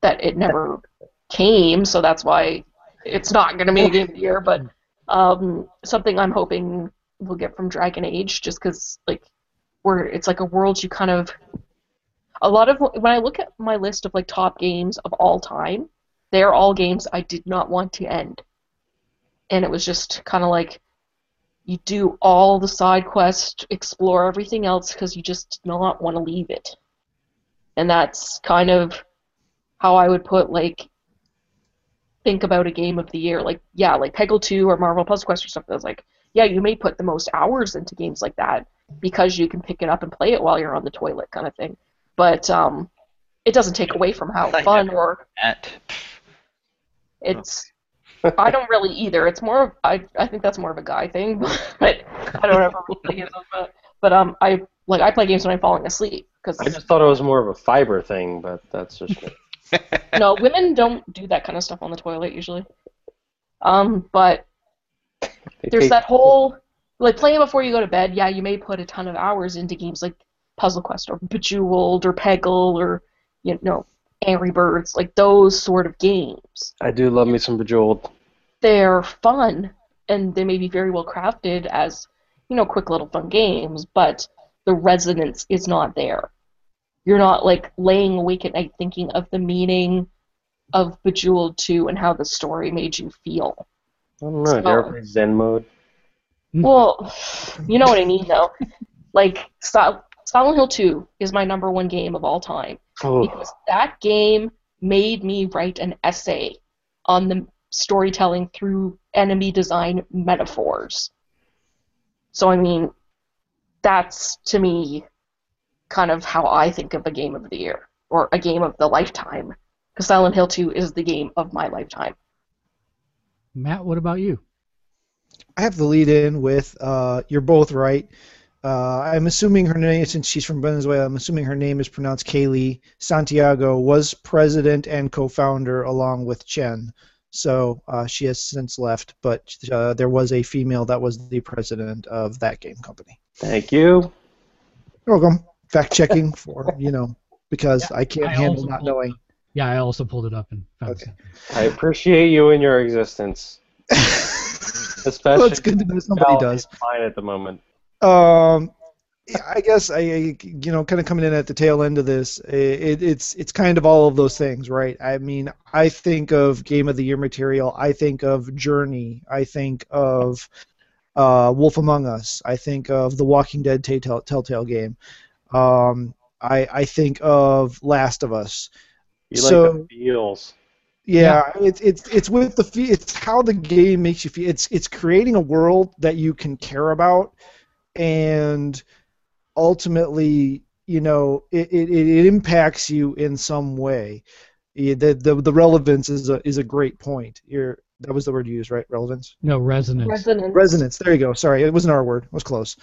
that it never came, so that's why it's not going to be a game of the year. But um, something I'm hoping we'll get from Dragon Age, just because like where it's like a world you kind of a lot of when I look at my list of like top games of all time, they're all games I did not want to end, and it was just kind of like you do all the side quests, explore everything else because you just do not want to leave it. And that's kind of how I would put like think about a game of the year. Like yeah, like Peggle 2 or Marvel Puzzle Quest or something. It's like yeah, you may put the most hours into games like that because you can pick it up and play it while you're on the toilet, kind of thing. But um, it doesn't take away from how I fun or At, it's I don't really either. It's more of I I think that's more of a guy thing, but I don't ever really play games. But, but um I like I play games when I'm falling asleep because I just thought it was more of a fiber thing, but that's just me. no women don't do that kind of stuff on the toilet usually. Um, but there's that whole like playing before you go to bed. Yeah, you may put a ton of hours into games like Puzzle Quest or Bejeweled or Peggle or you know Angry Birds, like those sort of games. I do love me some Bejeweled. they're fun and they may be very well crafted as you know quick little fun games but the resonance is not there you're not like laying awake at night thinking of the meaning of bejeweled 2 and how the story made you feel I don't know. You ever Zen mode? well you know what i mean though like Sil- silent hill 2 is my number one game of all time Oh, because that game made me write an essay on the storytelling through enemy design metaphors. So I mean, that's to me kind of how I think of a game of the year or a game of the lifetime. Because Silent Hill 2 is the game of my lifetime. Matt, what about you? I have to lead in with uh, you're both right. Uh, I'm assuming her name, since she's from Venezuela, I'm assuming her name is pronounced Kellee. Santiago was president and co-founder along with Chen. So uh, she has since left, but uh, there was a female that was the president of that game company. thank you. You're welcome. Fact checking for you know because I can't I handle not pulled- knowing. Yeah, I also pulled it up and found Okay. something. I appreciate you and your existence, especially. well, it's good to know somebody does. Mine at the moment. Um, I guess I, you know, kind of coming in at the tail end of this, it, it's it's kind of all of those things, right? I mean, I think of Game of the Year material. I think of Journey. I think of uh, Wolf Among Us. I think of the Walking Dead Telltale, Telltale game. Um, I I think of Last of Us. You So- like the feels. Yeah, it's it's it's with the it's how the game makes you feel. It's it's creating a world that you can care about, and ultimately, you know, it, it, it impacts you in some way. Yeah, The, the the relevance is a is a great point. You're That was the word you used, right? Relevance. No resonance. Resonance. Resonance. There you go. Sorry, it wasn't our word. It was close.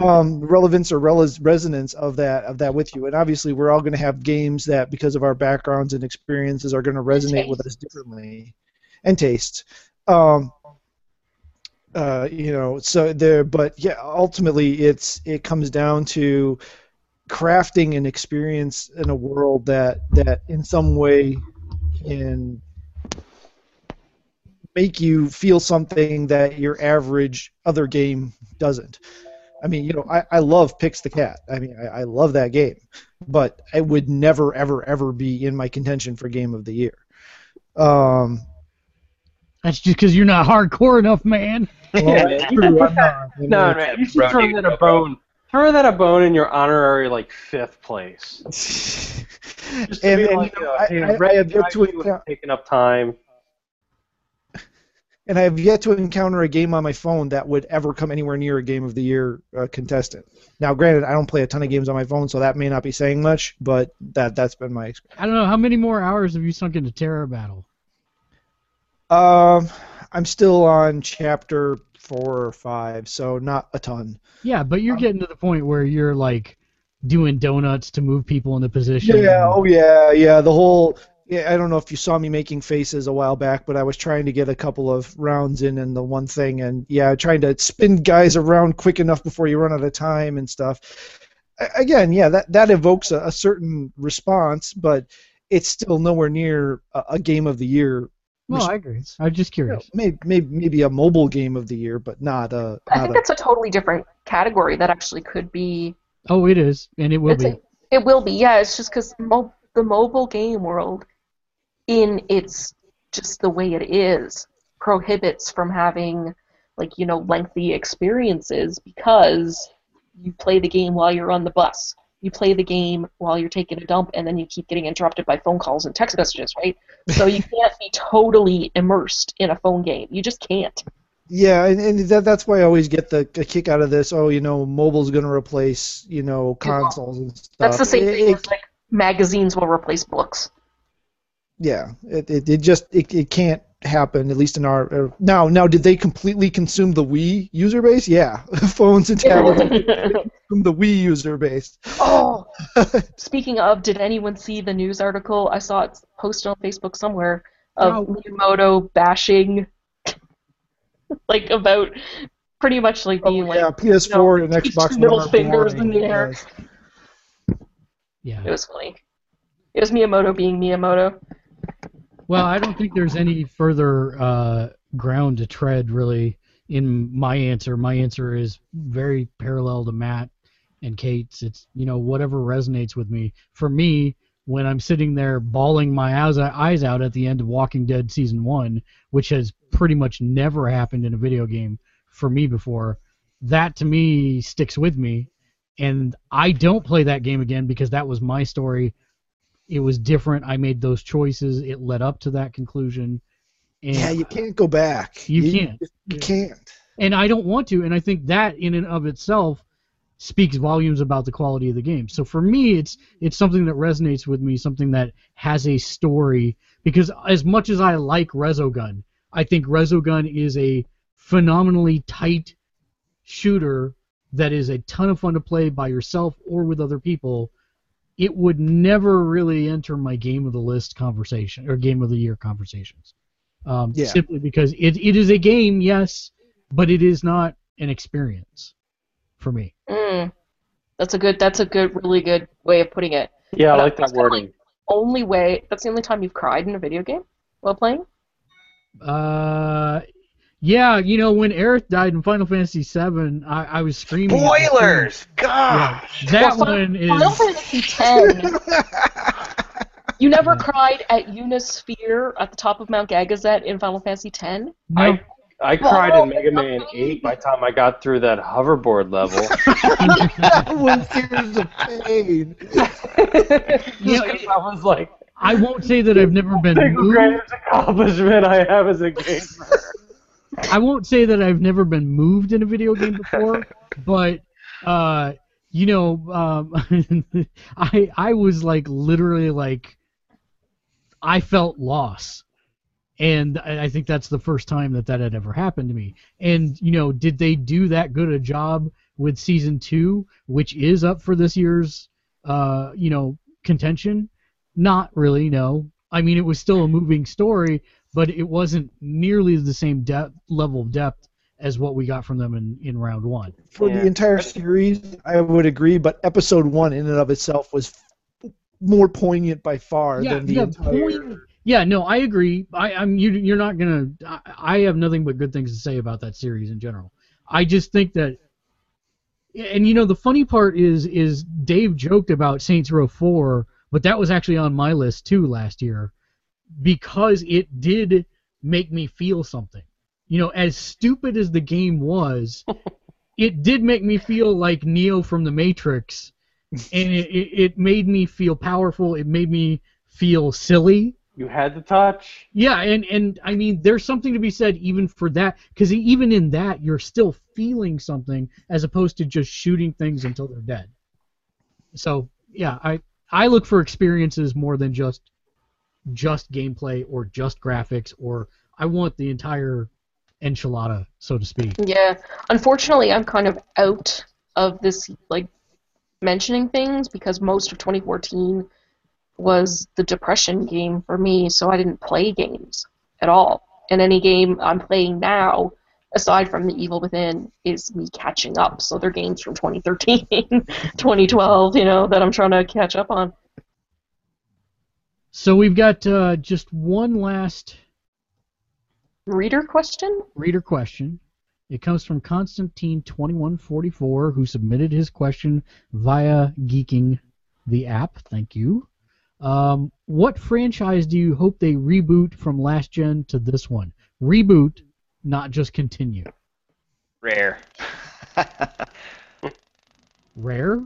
Um, relevance or rel- resonance of that of that with you, and obviously we're all going to have games that, because of our backgrounds and experiences, are going to resonate with us differently, and taste. Um, uh, you know, so there, but yeah, ultimately it's it comes down to crafting an experience in a world that that in some way can make you feel something that your average other game doesn't. I mean, you know, I, I love Pix the Cat. I mean, I, I love that game, but it would never, ever, ever be in my contention for Game of the Year. Um, That's just because you're not hardcore enough, man. well, man. true, I'm not. I mean, No, man, you should throw that a bone. Throw that a bone in your honorary like fifth place. Just to and, be and, like, you know, uh, I, hey, I, I Red have yet to Dragon would up time. And I have yet to encounter a game on my phone that would ever come anywhere near a Game of the Year uh, contestant. Now, granted, I don't play a ton of games on my phone, so that may not be saying much, but that that's been my experience. I don't know how many more hours have you sunk into Terra Battle. Um, I'm still on chapter four or five, so not a ton. Yeah, but you're getting to the point where you're like doing donuts to move people into position. Yeah, oh yeah, yeah. The whole I don't know if you saw me making faces a while back, but I was trying to get a couple of rounds in and the one thing, and yeah, trying to spin guys around quick enough before you run out of time and stuff. Again, yeah, that that evokes a, a certain response, but it's still nowhere near a, a game of the year. Well, I agree. I'm just You know, curious. maybe, maybe maybe a mobile game of the year, but not a. I Not think a that's a totally different category that actually could be. Oh, it is, and it will be. a- it will be, yeah. It's just because mo- the mobile game world, in its just the way it is, prohibits from having like you know lengthy experiences because you play the game while you're on the bus. You play the game while you're taking a dump, and then you keep getting interrupted by phone calls and text messages, right? So you can't be totally immersed in a phone game. You just can't. Yeah, and, and that, that's why I always get the, the kick out of this. Oh, you know, mobile's going to replace, you know, consoles and stuff. That's the same It- thing it- as like magazines will replace books. Yeah, it, it, it just it, it can't happen. At least in our uh, now now did they completely consume the Wii user base? Yeah, phones and tablets consume the Wii user base. oh, speaking of, did anyone see the news article? I saw it posted on Facebook somewhere of No. Miyamoto bashing, like about pretty much like Oh, being yeah, like PS4 you and Xbox two middle fingers in the air. Yeah. it was funny. It was Miyamoto being Miyamoto. Well, I don't think there's any further uh, ground to tread really in my answer. My answer is very parallel to Matt and Kate's. It's you know whatever resonates with me. For me, when I'm sitting there bawling my eyes eyes out at the end of Walking Dead season one, which has pretty much never happened in a video game for me before, that to me sticks with me. And I don't play that game again because that was my story it was different. I made those choices. It led up to that conclusion. And, Yeah, you can't go back. You can't. You can't. and I don't want to. And I think that in and of itself speaks volumes about the quality of the game. So for me, it's it's something that resonates with me, something that has a story. Because as much as I like Resogun, I think Resogun is a phenomenally tight shooter that is a ton of fun to play by yourself or with other people it would never really enter my game of the list conversation or game of the year conversations. Um, Yeah. Simply because it, it is a game, yes, but it is not an experience for me. Mm. That's a good. That's a good, really good way of putting it. Yeah, I like that wording. like only way. That's the only time you've cried in a video game while playing. Uh, yeah, you know when Aerith died in Final Fantasy VII, I, I was screaming. Spoilers! Yeah, that Well, one is. Final Fantasy X. You never cried at Unisphere at the top of Mount Gagazet in Final Fantasy X? no, I I cried in Mega Man 8 by the time I got through that hoverboard level. that was tears of pain. you know, I was like, I won't say that I've never been single moved. greatest accomplishment I have as a gamer. I won't say that I've never been moved in a video game before, but uh, you know, um, I I was like literally like I felt loss, and I I think that's the first time that that had ever happened to me. And you know, did they do that good a job with season two, which is up for this year's, uh, you know, contention? Not really. No. I mean, it was still a moving story, but it wasn't nearly the same depth level of depth as what we got from them in, in round one. For Yeah. the entire series, I would agree, but episode one in and of itself was f- more poignant by far Yeah, than the yeah, entire. point- Yeah, no, I agree. I, I'm you. You're not gonna. I, I have nothing but good things to say about that series in general. I just think that, and you know, the funny part is, is Dave joked about Saints Row Four, but that was actually on my list too last year, because it did make me feel something. You know, as stupid as the game was, it did make me feel like Neo from the Matrix, and it, it, it made me feel powerful. It made me feel silly. You had the touch. Yeah, and and I mean, there's something to be said even for that, because even in that, you're still feeling something as opposed to just shooting things until they're dead. So yeah, I I look for experiences more than just just gameplay or just graphics, or I want the entire enchilada, so to speak. Yeah. Unfortunately, I'm kind of out of this like mentioning things because most of 2014 was the depression game for me, so I didn't play games at all. And any game I'm playing now, aside from The Evil Within, is me catching up. So they're games from 2013, 2012, you know, that I'm trying to catch up on. So we've got uh, just one last Reader question? reader question. It comes from Constantine2144, who submitted his question via Geeking the app. Thank you. Um, what franchise do you hope they reboot from last gen to this one? Reboot, not just continue. Rare. Rare?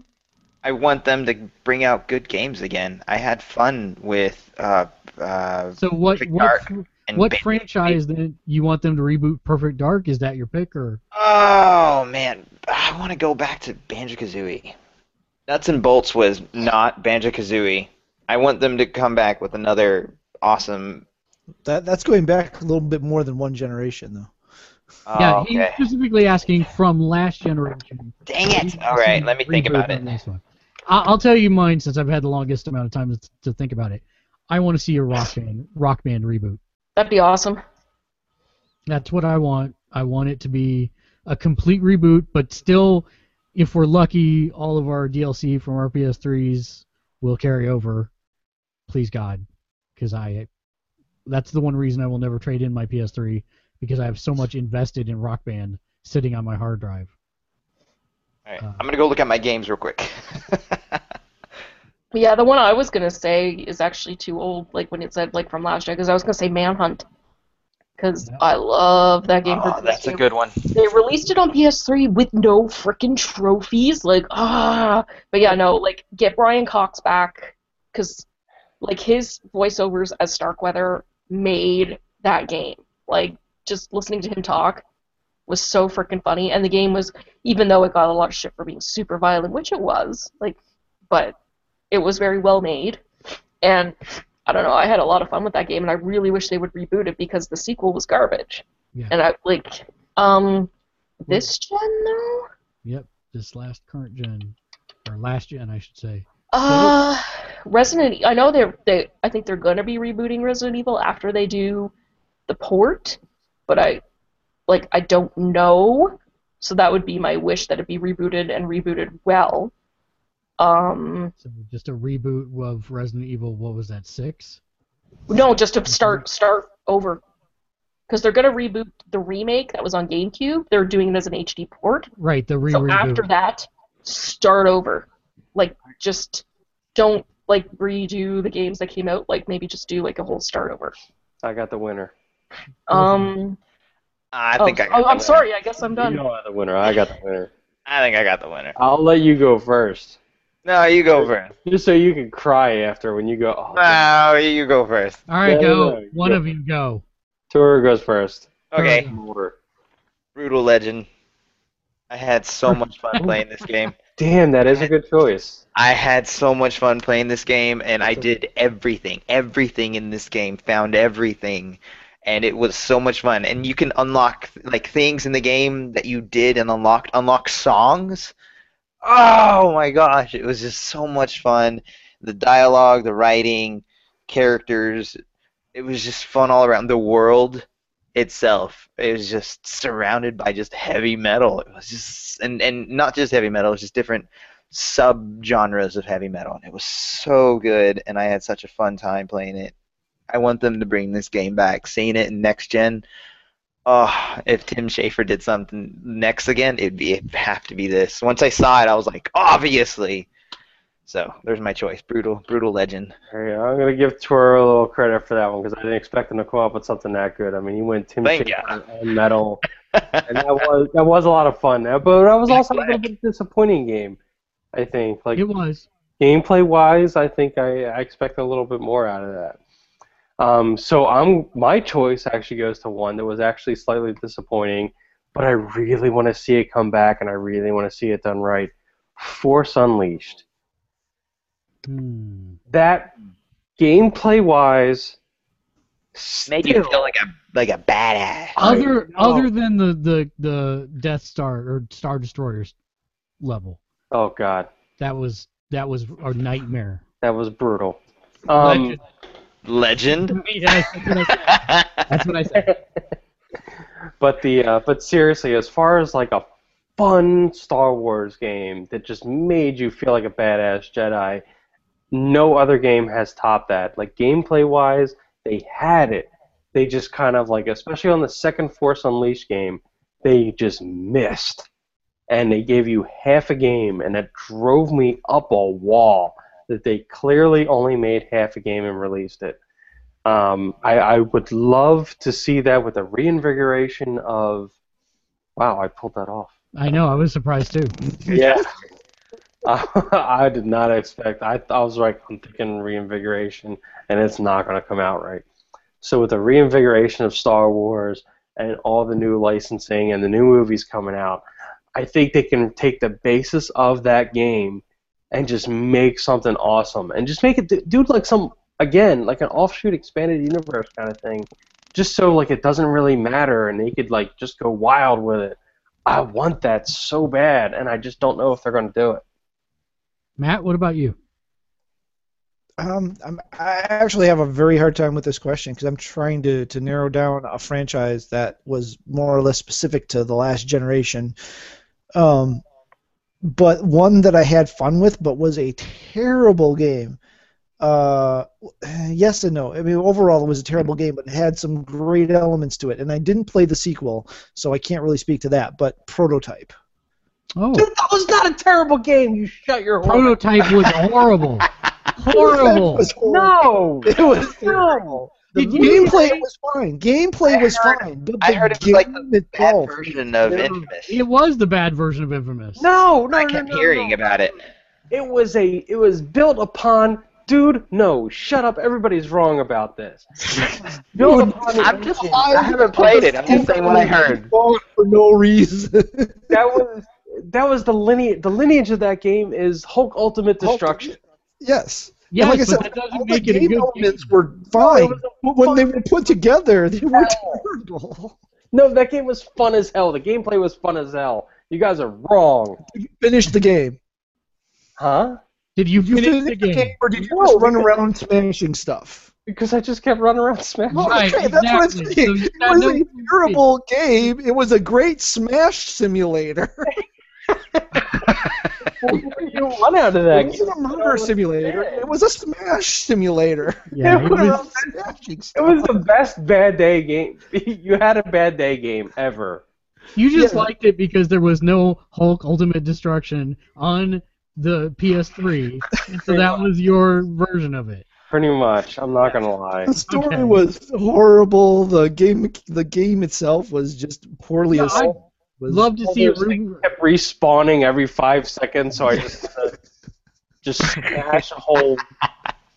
I want them to bring out good games again. I had fun with uh, uh, So what Perfect what, Dark fr- and what Ba- franchise then you want them to reboot Perfect Dark? Is that your pick or Oh man, I want to go back to Banjo Kazooie. Nuts and Bolts was not Banjo Kazooie. I want them to come back with another awesome. That that's going back a little bit more than one generation, though. Oh, Yeah, he's okay. specifically asking from last generation. Dang it! All right, let me think Reboot about on it. This one. I- I'll tell you mine since I've had the longest amount of time to, to think about it. I want to see a rock band rock band reboot. That'd be awesome. That's what I want. I want it to be a complete reboot, but still, if we're lucky, all of our DLC from our PS3s will carry over. Please God, because I, that's the one reason I will never trade in my PS3 because I have so much invested in Rock Band sitting on my hard drive. All right, Uh. I'm gonna go look at my games real quick. Yeah, the one I was gonna say is actually too old. Like when it said like from last year, because I was gonna say Manhunt, because Yeah. I love that game. oh, that's a good one. They released it on PS3 with no freaking trophies. Like ah, but yeah, no, like get Brian Cox back, because like his voiceovers as Starkweather made that game. Like just listening to him talk was so freaking funny, and the game was even though it got a lot of shit for being super violent, which it was, like, but it was very well made, and I don't know, I had a lot of fun with that game, and I really wish they would reboot it because the sequel was garbage, Yeah. and I like, um, this gen though, Yep, this last current gen, or last gen, I should say. uh, Resident, I know they're they, I think they're gonna be rebooting Resident Evil after they do the port, but I, like, I don't know, so that would be my wish that it be rebooted and rebooted well. Um, So just a reboot of Resident Evil. What was that? Six. No, just to start start over. Because they're gonna reboot the remake that was on GameCube. They're doing it as an HD port. Right, the re So after that, start over. Like just don't like redo the games that came out. Like maybe just do like a whole start over. I got the winner. Um. I oh, think I got oh, the I'm winner. sorry. I guess I'm done. You know the winner. I got the winner. I think I got the winner. I'll let you go first, No, you go first. just so you can cry after when you go. Oh, No, you go first. All right, No, go. no, no, One go. of you go. Tour goes first. Okay, Order. Brutal Legend. I had so much fun playing this game. Damn, that is a good choice. I had so much fun playing this game, and I did everything, everything in this game, found everything, and it was so much fun. And you can unlock like things in the game that you did and unlocked. Unlock songs. Oh my gosh, it was just so much fun. The dialogue, the writing, characters. It was just fun all around. The world itself, it was just surrounded by just heavy metal. It was just and and not just heavy metal. It was just different sub genres of heavy metal, and it was so good. And I had such a fun time playing it. I want them to bring this game back. Seeing it in next gen. Oh, if Tim Schafer did something next again, it'd be it'd have to be this. Once I saw it, I was like, obviously. So there's my choice. Brutal, brutal legend. There you go. I'm gonna give Tor a little credit for that one because I didn't expect him to come up with something that good. I mean, he went Tim Thank Schafer and metal, and that was that was a lot of fun. Uh, But that was also a little bit disappointing game. I think, like It was. gameplay wise, I think I, I expect a little bit more out of that. Um, so I'm my choice actually goes to one that was actually slightly disappointing, but I really want to see it come back and I really want to see it done right. Force Unleashed. Hmm. That gameplay wise Made you feel like a like a badass. Other Oh. other than the, the the Death Star or Star Destroyers level, Oh god, that was that was a nightmare. that was brutal. Um, Legend. Legend. That's what I said. That's what I said. but the uh, but seriously, as far as like a fun Star Wars game that just made you feel like a badass Jedi, no other game has topped that. Like gameplay wise, they had it. They just kind of like, especially on the second Force Unleashed game, they just missed, and they gave you half a game, and it drove me up a wall that they clearly only made half a game and released it. Um, I, I would love to see that with a reinvigoration of. Wow, I pulled that off. I know. I was surprised too. Yeah. I did not expect. I, I was like, I'm thinking reinvigoration, and it's not going to come out right. So with the reinvigoration of Star Wars and all the new licensing and the new movies coming out, I think they can take the basis of that game and just make something awesome and just make it do- do like some again like an offshoot expanded universe kind of thing just so like it doesn't really matter and they could like just go wild with it i want that so bad and i just don't know if they're going to do it Matt, what about you? Um, I'm, I actually have a very hard time with this question because I'm trying to, to narrow down a franchise that was more or less specific to the last generation. Um, but one that I had fun with, but was a terrible game. Uh, yes and no. I mean, overall, it was a terrible game, but it had some great elements to it. And I didn't play the sequel, so I can't really speak to that. But Prototype. Oh, dude that was not a terrible game you shut your prototype was horrible. Horrible. Was horrible. no It was terrible. The Did gameplay say- was fine. Gameplay I was heard- fine. But I heard it was like the game Bad version of Yeah. Infamous. It was the bad version of Infamous. no no I no, kept no, hearing no. about it. it was a it was built upon dude no shut up everybody's wrong about this built Dude, upon the I'm just engine. I haven't played it. I'm just saying what I heard. For no reason. that was that was the lineage the lineage of that game is Hulk Ultimate Hulk- Destruction. yes. Yes, and like I said, that doesn't all make the it game good elements game. were fine. it was a but when they were put together, they were terrible. No, that game was fun as hell. The gameplay was fun as hell. You guys are wrong. Did you finished the game. Huh? Did you Did you finish finish the game? or did you No, just run around smashing stuff? Because I just kept running around smashing. Right, okay, that's what I'm exactly. saying. So it was no- a terrible game. It was a great smash simulator. you run out of that it wasn't a murder simulator. It was a smash simulator. Yeah, It it was- was, It was the best bad day game. you had a bad day game ever. you just Yeah. liked it because there was no Hulk Ultimate Destruction on the PS3, and so that was your version of it. Pretty much. I'm not gonna lie. The story Okay. was horrible. The game, the game itself was just poorly No, assaulted. I'd Was- Love to see it. Those kept respawning every five seconds, so I just uh, just smash a whole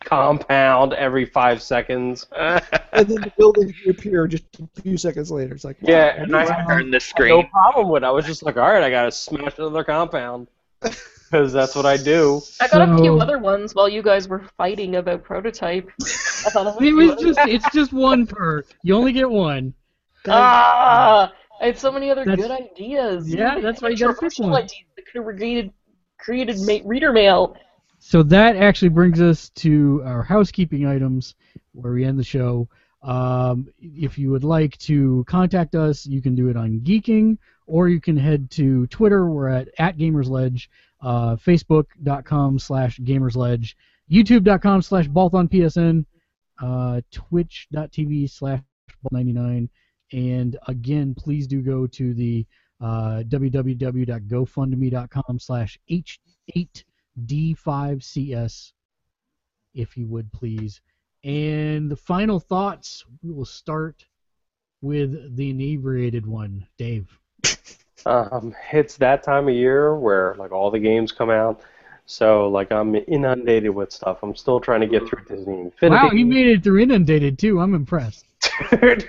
compound every five seconds. and then the buildings reappear just a few seconds later. It's like, wow. Yeah, and I Turn the screen. no problem with it. I was just like, all right, I gotta smash another compound because that's what I do. I got a few other ones while you guys were fighting about prototype. thought It was just it's just one per. You only get one. ah. I had so many other That's- good ideas. Yeah, that's why you gotta pick Controversial one. ideas that could have created created ma- reader mail. So that actually brings us to our housekeeping items, where we end the show. Um, if you would like to contact us, you can do it on Geeking, or you can head to Twitter. We're at, at GamersLedge, uh, Facebook.com slash GamersLedge, YouTube.com slash BalthonPSN, uh, Twitch.tv slash Balt99, and again, please do go to the uh, www.gofundme.com slash H8D5CS, if you would please. And the final thoughts, we will start with the inebriated one, Dave. Um, it's that time of year where like all the games come out, so like I'm inundated with stuff. I'm still trying to get through Disney Infinity. Wow, he made it through Inundated too. I'm impressed. Dude, we-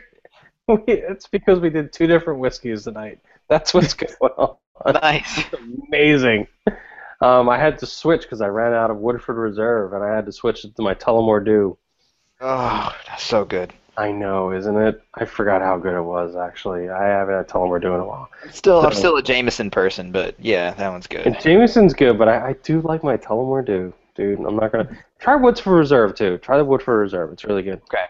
it's because we did two different whiskeys tonight. That's what's going on. Nice. Amazing. Um, I had to switch because I ran out of Woodford Reserve, and I had to switch it to my Tullamore Dew. Oh, that's so good. I know, isn't it? I forgot how good it was. Actually, I haven't had Tullamore Dew in a while. Still, I'm still a Jameson person, but yeah, that one's good. And Jameson's good, but I, I do like my Tullamore Dew, dude. I'm not gonna try Woodford Reserve too. Try the Woodford Reserve; it's really good. Okay.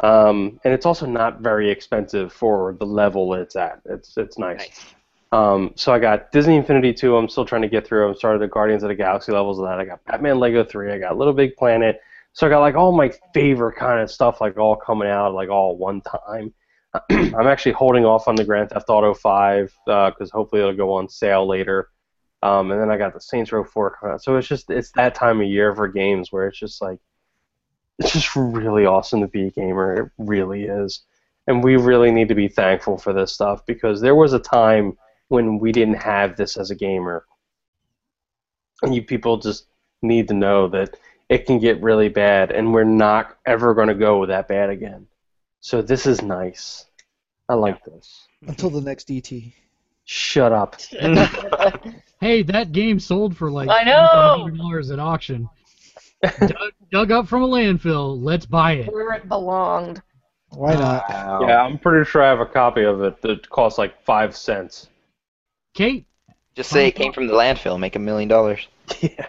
Um, and it's also not very expensive for the level it's at. It's it's nice. Nice. Um, so I got Disney Infinity 2. I'm still trying to get through. I'm started the Guardians of the Galaxy levels of that. I got Batman Lego 3. I got Little Big Planet. So I got like all my favorite kind of stuff like all coming out like all one time. I'm actually holding off on the Grand Theft Auto 5 because hopefully it'll go on sale later. Um, and then I got the Saints Row 4 coming out. So it's just it's that time of year for games where it's just like it's just really awesome to be a gamer. It really is. And we really need to be thankful for this stuff because there was a time when we didn't have this as a gamer. And you people just need to know that it can get really bad and we're not ever going to go that bad again. So this is nice. I like this. Until the next ET. Shut up. Hey, that game sold for like I know! dollars at auction. Dug, dug up from a landfill. Let's buy it. Where it belonged. Why not? Yeah, I'm pretty sure I have a copy of it that costs like five cents. Kate, Just say it came from the landfill, make a million dollars. Yeah.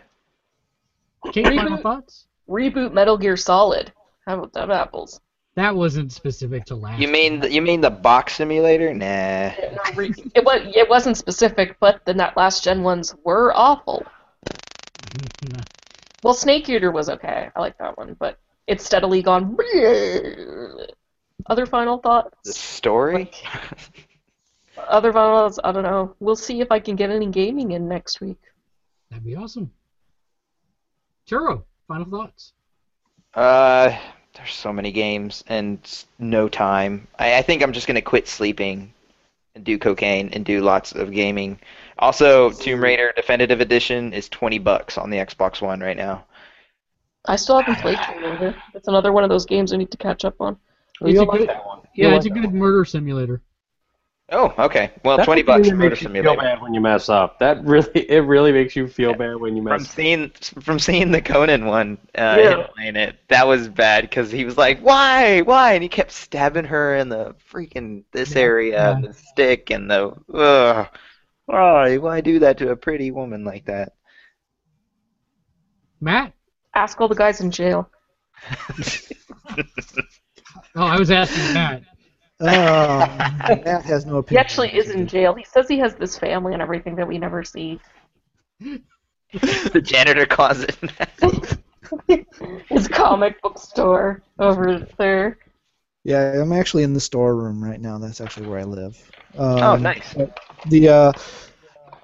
Kate, final thoughts? Reboot Metal Gear Solid. How about that, apples? That wasn't specific to last. You mean the, you mean the box simulator? Nah. Yeah, no, it, was, it wasn't specific, but the not last gen ones were awful. Well, Snake Eater was okay. I like that one, but it's steadily gone. Other final thoughts? The thoughts? story? Other final thoughts? I don't know. We'll see if I can get any gaming in next week. That'd be awesome. Churro, final thoughts. Uh, there's so many games and no time. I, I think I'm just gonna quit sleeping and do cocaine and do lots of gaming. Also, Tomb Raider Definitive Edition is 20 bucks on the Xbox One right now. I still haven't played Tomb Raider. It's another one of those games I need to catch up on. It's a like good, yeah, You'll it's a good murder simulator. Oh, okay. Well, That's 20 bucks that for Murder makes you feel bad when you mess up. That really, it really makes you feel bad when you mess. From mess. seeing from seeing the Conan one, uh, Yeah. playing it, that was bad because he was like, "Why, why?" and he kept stabbing her in the freaking this Yeah, area, yeah. and the stick, and the ugh. Why, why do that to a pretty woman like that? Matt? Ask all the guys in jail. Oh, I was asking Matt. Um, Matt has no opinion. He actually is in jail. He says he has this family and everything that we never see. the janitor closet. His comic book store over there. Yeah, I'm actually in the storeroom right now. That's actually where I live. Um, oh, nice. The uh,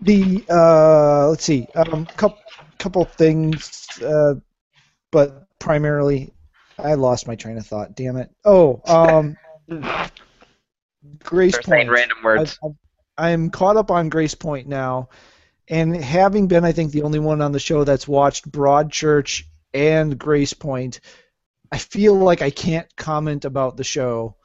the uh, let's see, um, couple couple things, uh, but primarily, I lost my train of thought. Damn it! Oh, um, Grace Start saying Point. random words. I, I'm caught up on Gracepoint now, and having been, I think, the only one on the show that's watched Broadchurch and Gracepoint, I feel like I can't comment about the show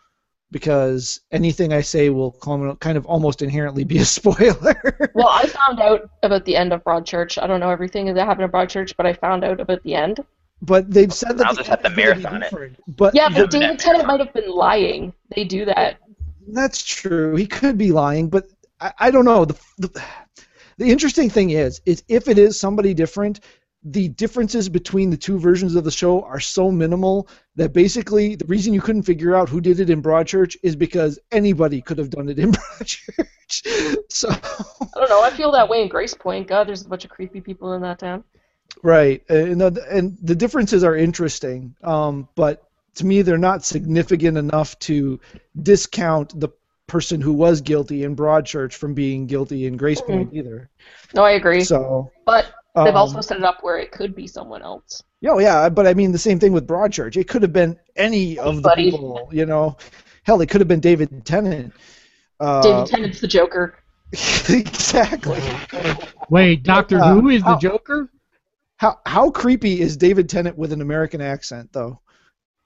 because anything I say will kind of almost inherently be a spoiler. Well, I found out about the end of Broadchurch. I don't know everything that happened at Broadchurch, but I found out about the end. but they've said that I'll the just have to ending's gonna be marathon it. But Yeah, but David Tennant might have been lying. They do that. That's true. He could be lying, but I, I don't know. The, the the interesting thing is, is if it is somebody different, the differences between the two versions of the show are so minimal that basically the reason you couldn't figure out who did it in Broadchurch is because anybody could have done it in Broadchurch. so I don't know. I feel that way in Gracepoint. God, there's a bunch of creepy people in that town. right, and the, and the differences are interesting, um, but to me they're not significant enough to discount the person who was guilty in Broadchurch from being guilty in Gracepoint either. No, I agree. So but they've um, also set it up where it could be someone else. Yeah, yeah, but I mean the same thing with Broadchurch. It could have been any of the Anybody. people, you know. Hell, it could have been David Tennant. Uh, David Tennant's the Joker. exactly. Wait, Doctor Uh, Who is the Joker? How how creepy is David Tennant with an American accent, though?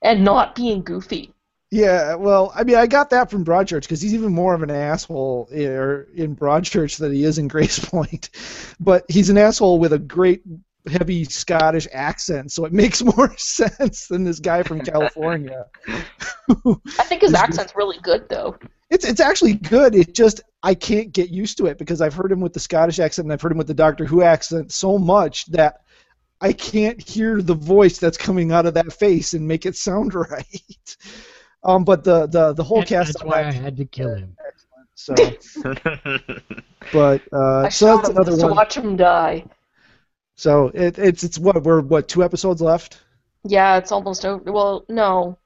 And not being goofy. Yeah, well, I mean, I got that from Broadchurch because he's even more of an asshole in, in Broadchurch than he is in Grace Point. But he's an asshole with a great heavy Scottish accent, so it makes more sense than this guy from California. I think his accent's really good though. It's it's actually good. It just I can't get used to it because I've heard him with the Scottish accent and I've heard him with the Doctor Who accent so much that I can't hear the voice that's coming out of that face and make it sound right. Um, but the the the whole That- cast. That's why I had to kill him. So, but uh, I so shot that's him another just to one. watch him die. So it, it's it's what we're what two episodes left. Yeah, it's almost over. Well, no,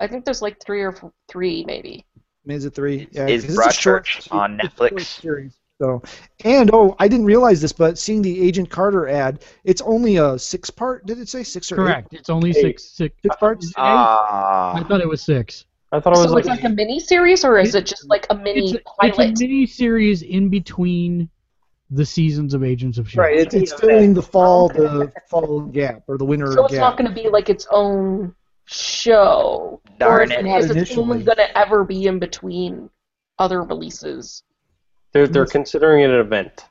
I think there's like three or f- three maybe. Is it three? Yeah, Is 'cause it's a short- Broadchurch on it's Netflix? Series. So, and oh, I didn't realize this, but seeing the Agent Carter ad, it's only a six part. Did it say six or eight? Correct. It's only Eight. six six. Six parts. Is it eight? I Ah, thought it was six. I thought it was So like, it's like a mini series, or is it just like a mini It's a, it's a mini series in between the seasons of Agents of Shield. Right. It's, it's filling the fall the fall gap or the winter so it's gap. not going to be like its own show, Darn is it. it, is it Initially. only going to ever be in between other releases? They're, they're considering it an event.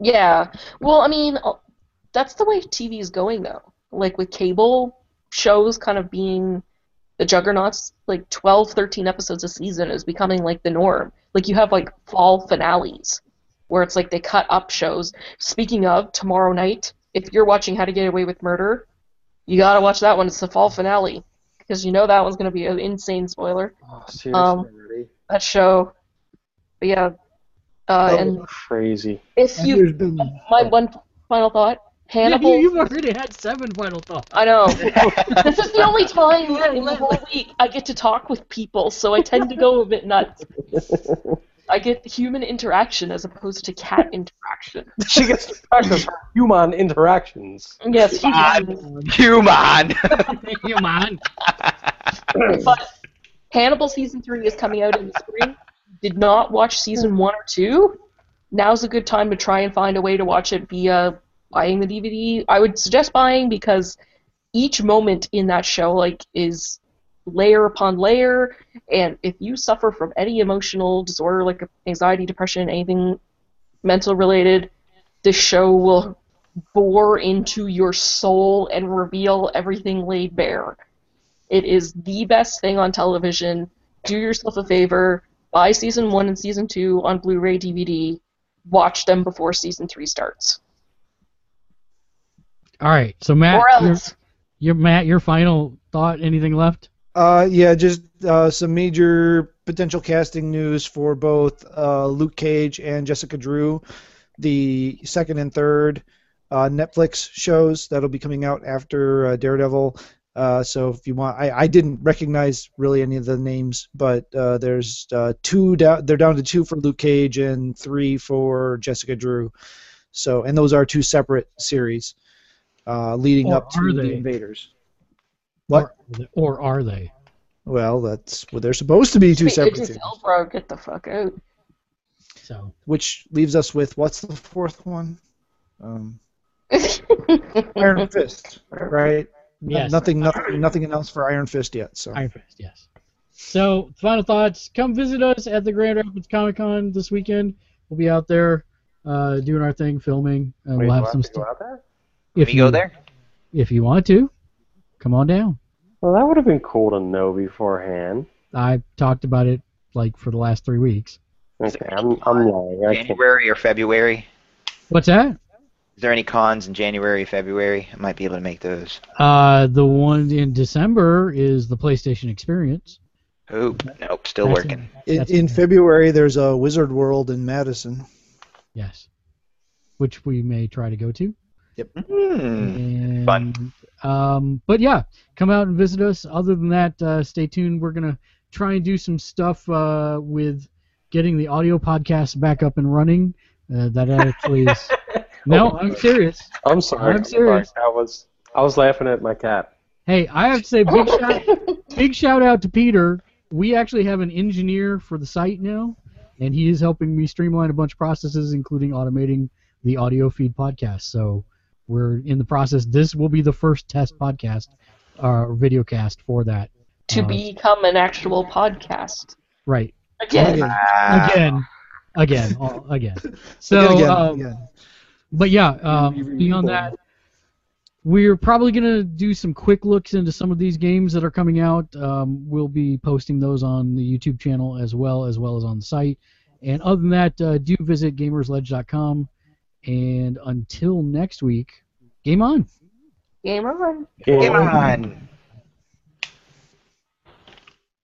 Yeah. Well, I mean, uh, that's the way TV is going though. Like with cable shows kind of being the juggernauts, like 12, 13 episodes a season is becoming like the norm. Like you have like fall finales where it's like they cut up shows. Speaking of, tomorrow night, if you're watching How to Get Away with Murder, you got to watch that one. It's the fall finale because you know that one's going to be an insane spoiler. Oh, seriously, Um. That show. But yeah. Uh, and Crazy. if And you there's been my one final thought. Hannibal. you, you've already had seven final thoughts. I know. this is the only time in the whole week I get to talk with people, so I tend to go a bit nuts. I get human interaction as opposed to cat interaction. She gets to practice her human interactions. Yes, God. human. human. but Hannibal season three is coming out in the spring. Did not watch season hmm. one or two. Now's a good time to try and find a way to watch it via buying the DVD. I would suggest buying because each moment in that show like is layer upon layer, and if you suffer from any emotional disorder like anxiety, depression, anything mental related, this show will bore into your soul and reveal everything laid bare. It is the best thing on television. Do yourself a favor, buy season one and season two on Blu-ray DVD. Watch them before season three starts. All right, so Matt, or your, your Matt, your final thought? Anything left? Uh, yeah, just uh, some major potential casting news for both uh, Luke Cage and Jessica Drew, the second and third uh, Netflix shows that'll be coming out after uh, Daredevil. Uh, so if you want, I, I didn't recognize really any of the names, but uh, there's uh, two down. They're down to two for Luke Cage and three for Jessica Drew. So and those are two separate series, uh, leading Or up to are the? Invaders. What? Or, or are they? Well, that's what they're supposed to be two Sweet, separate Idris series. Elba, get the fuck out. So Which leaves us with what's the fourth one? Um, Iron Fist, right? No- Yes. Nothing, nothing, nothing announced for Iron Fist yet. So Iron Fist, yes. So final thoughts. Come visit us at the Grand Rapids Comic Con this weekend. We'll be out there uh, doing our thing, filming, and Wait, we'll do have I some to go stuff. out there? If we go there? if you want to. come on down. Well, that would have been cool to know beforehand. I talked about it like for the last three weeks. Okay, I'm, I'm lying. I can't. January or February? What's that? Is there any cons in January, February? I might be able to make those. Uh, the one in December is the PlayStation Experience. Oop, nope, still That's working. In, in. February, there's a Wizard World in Madison. Yes, which we may try to go to. Hmm. And, Fun. Um, but yeah, come out and visit us. Other than that, uh, stay tuned. We're gonna try and do some stuff uh, with getting the audio podcast back up and running. Uh, that actually is. no, I'm serious. I'm sorry. I'm serious. I was I was laughing at my cat. Hey, I have to say big shout, big shout out to Peter. We actually have an engineer for the site now, and he is helping me streamline a bunch of processes, including automating the audio feed podcast. So we're in the process. This will be the first test podcast, uh, video cast for that. To Uh, become an actual podcast. Right. Again. Again. Again. Again. all- again. Again, So, again, um, again. But yeah, um, beyond that, we're probably gonna do some quick looks into some of these games that are coming out. Um, we'll be posting those on the YouTube channel as well as well as on the site. And other than that, uh, do visit gamersledge.com. And until next week, game on. Game on. Game on.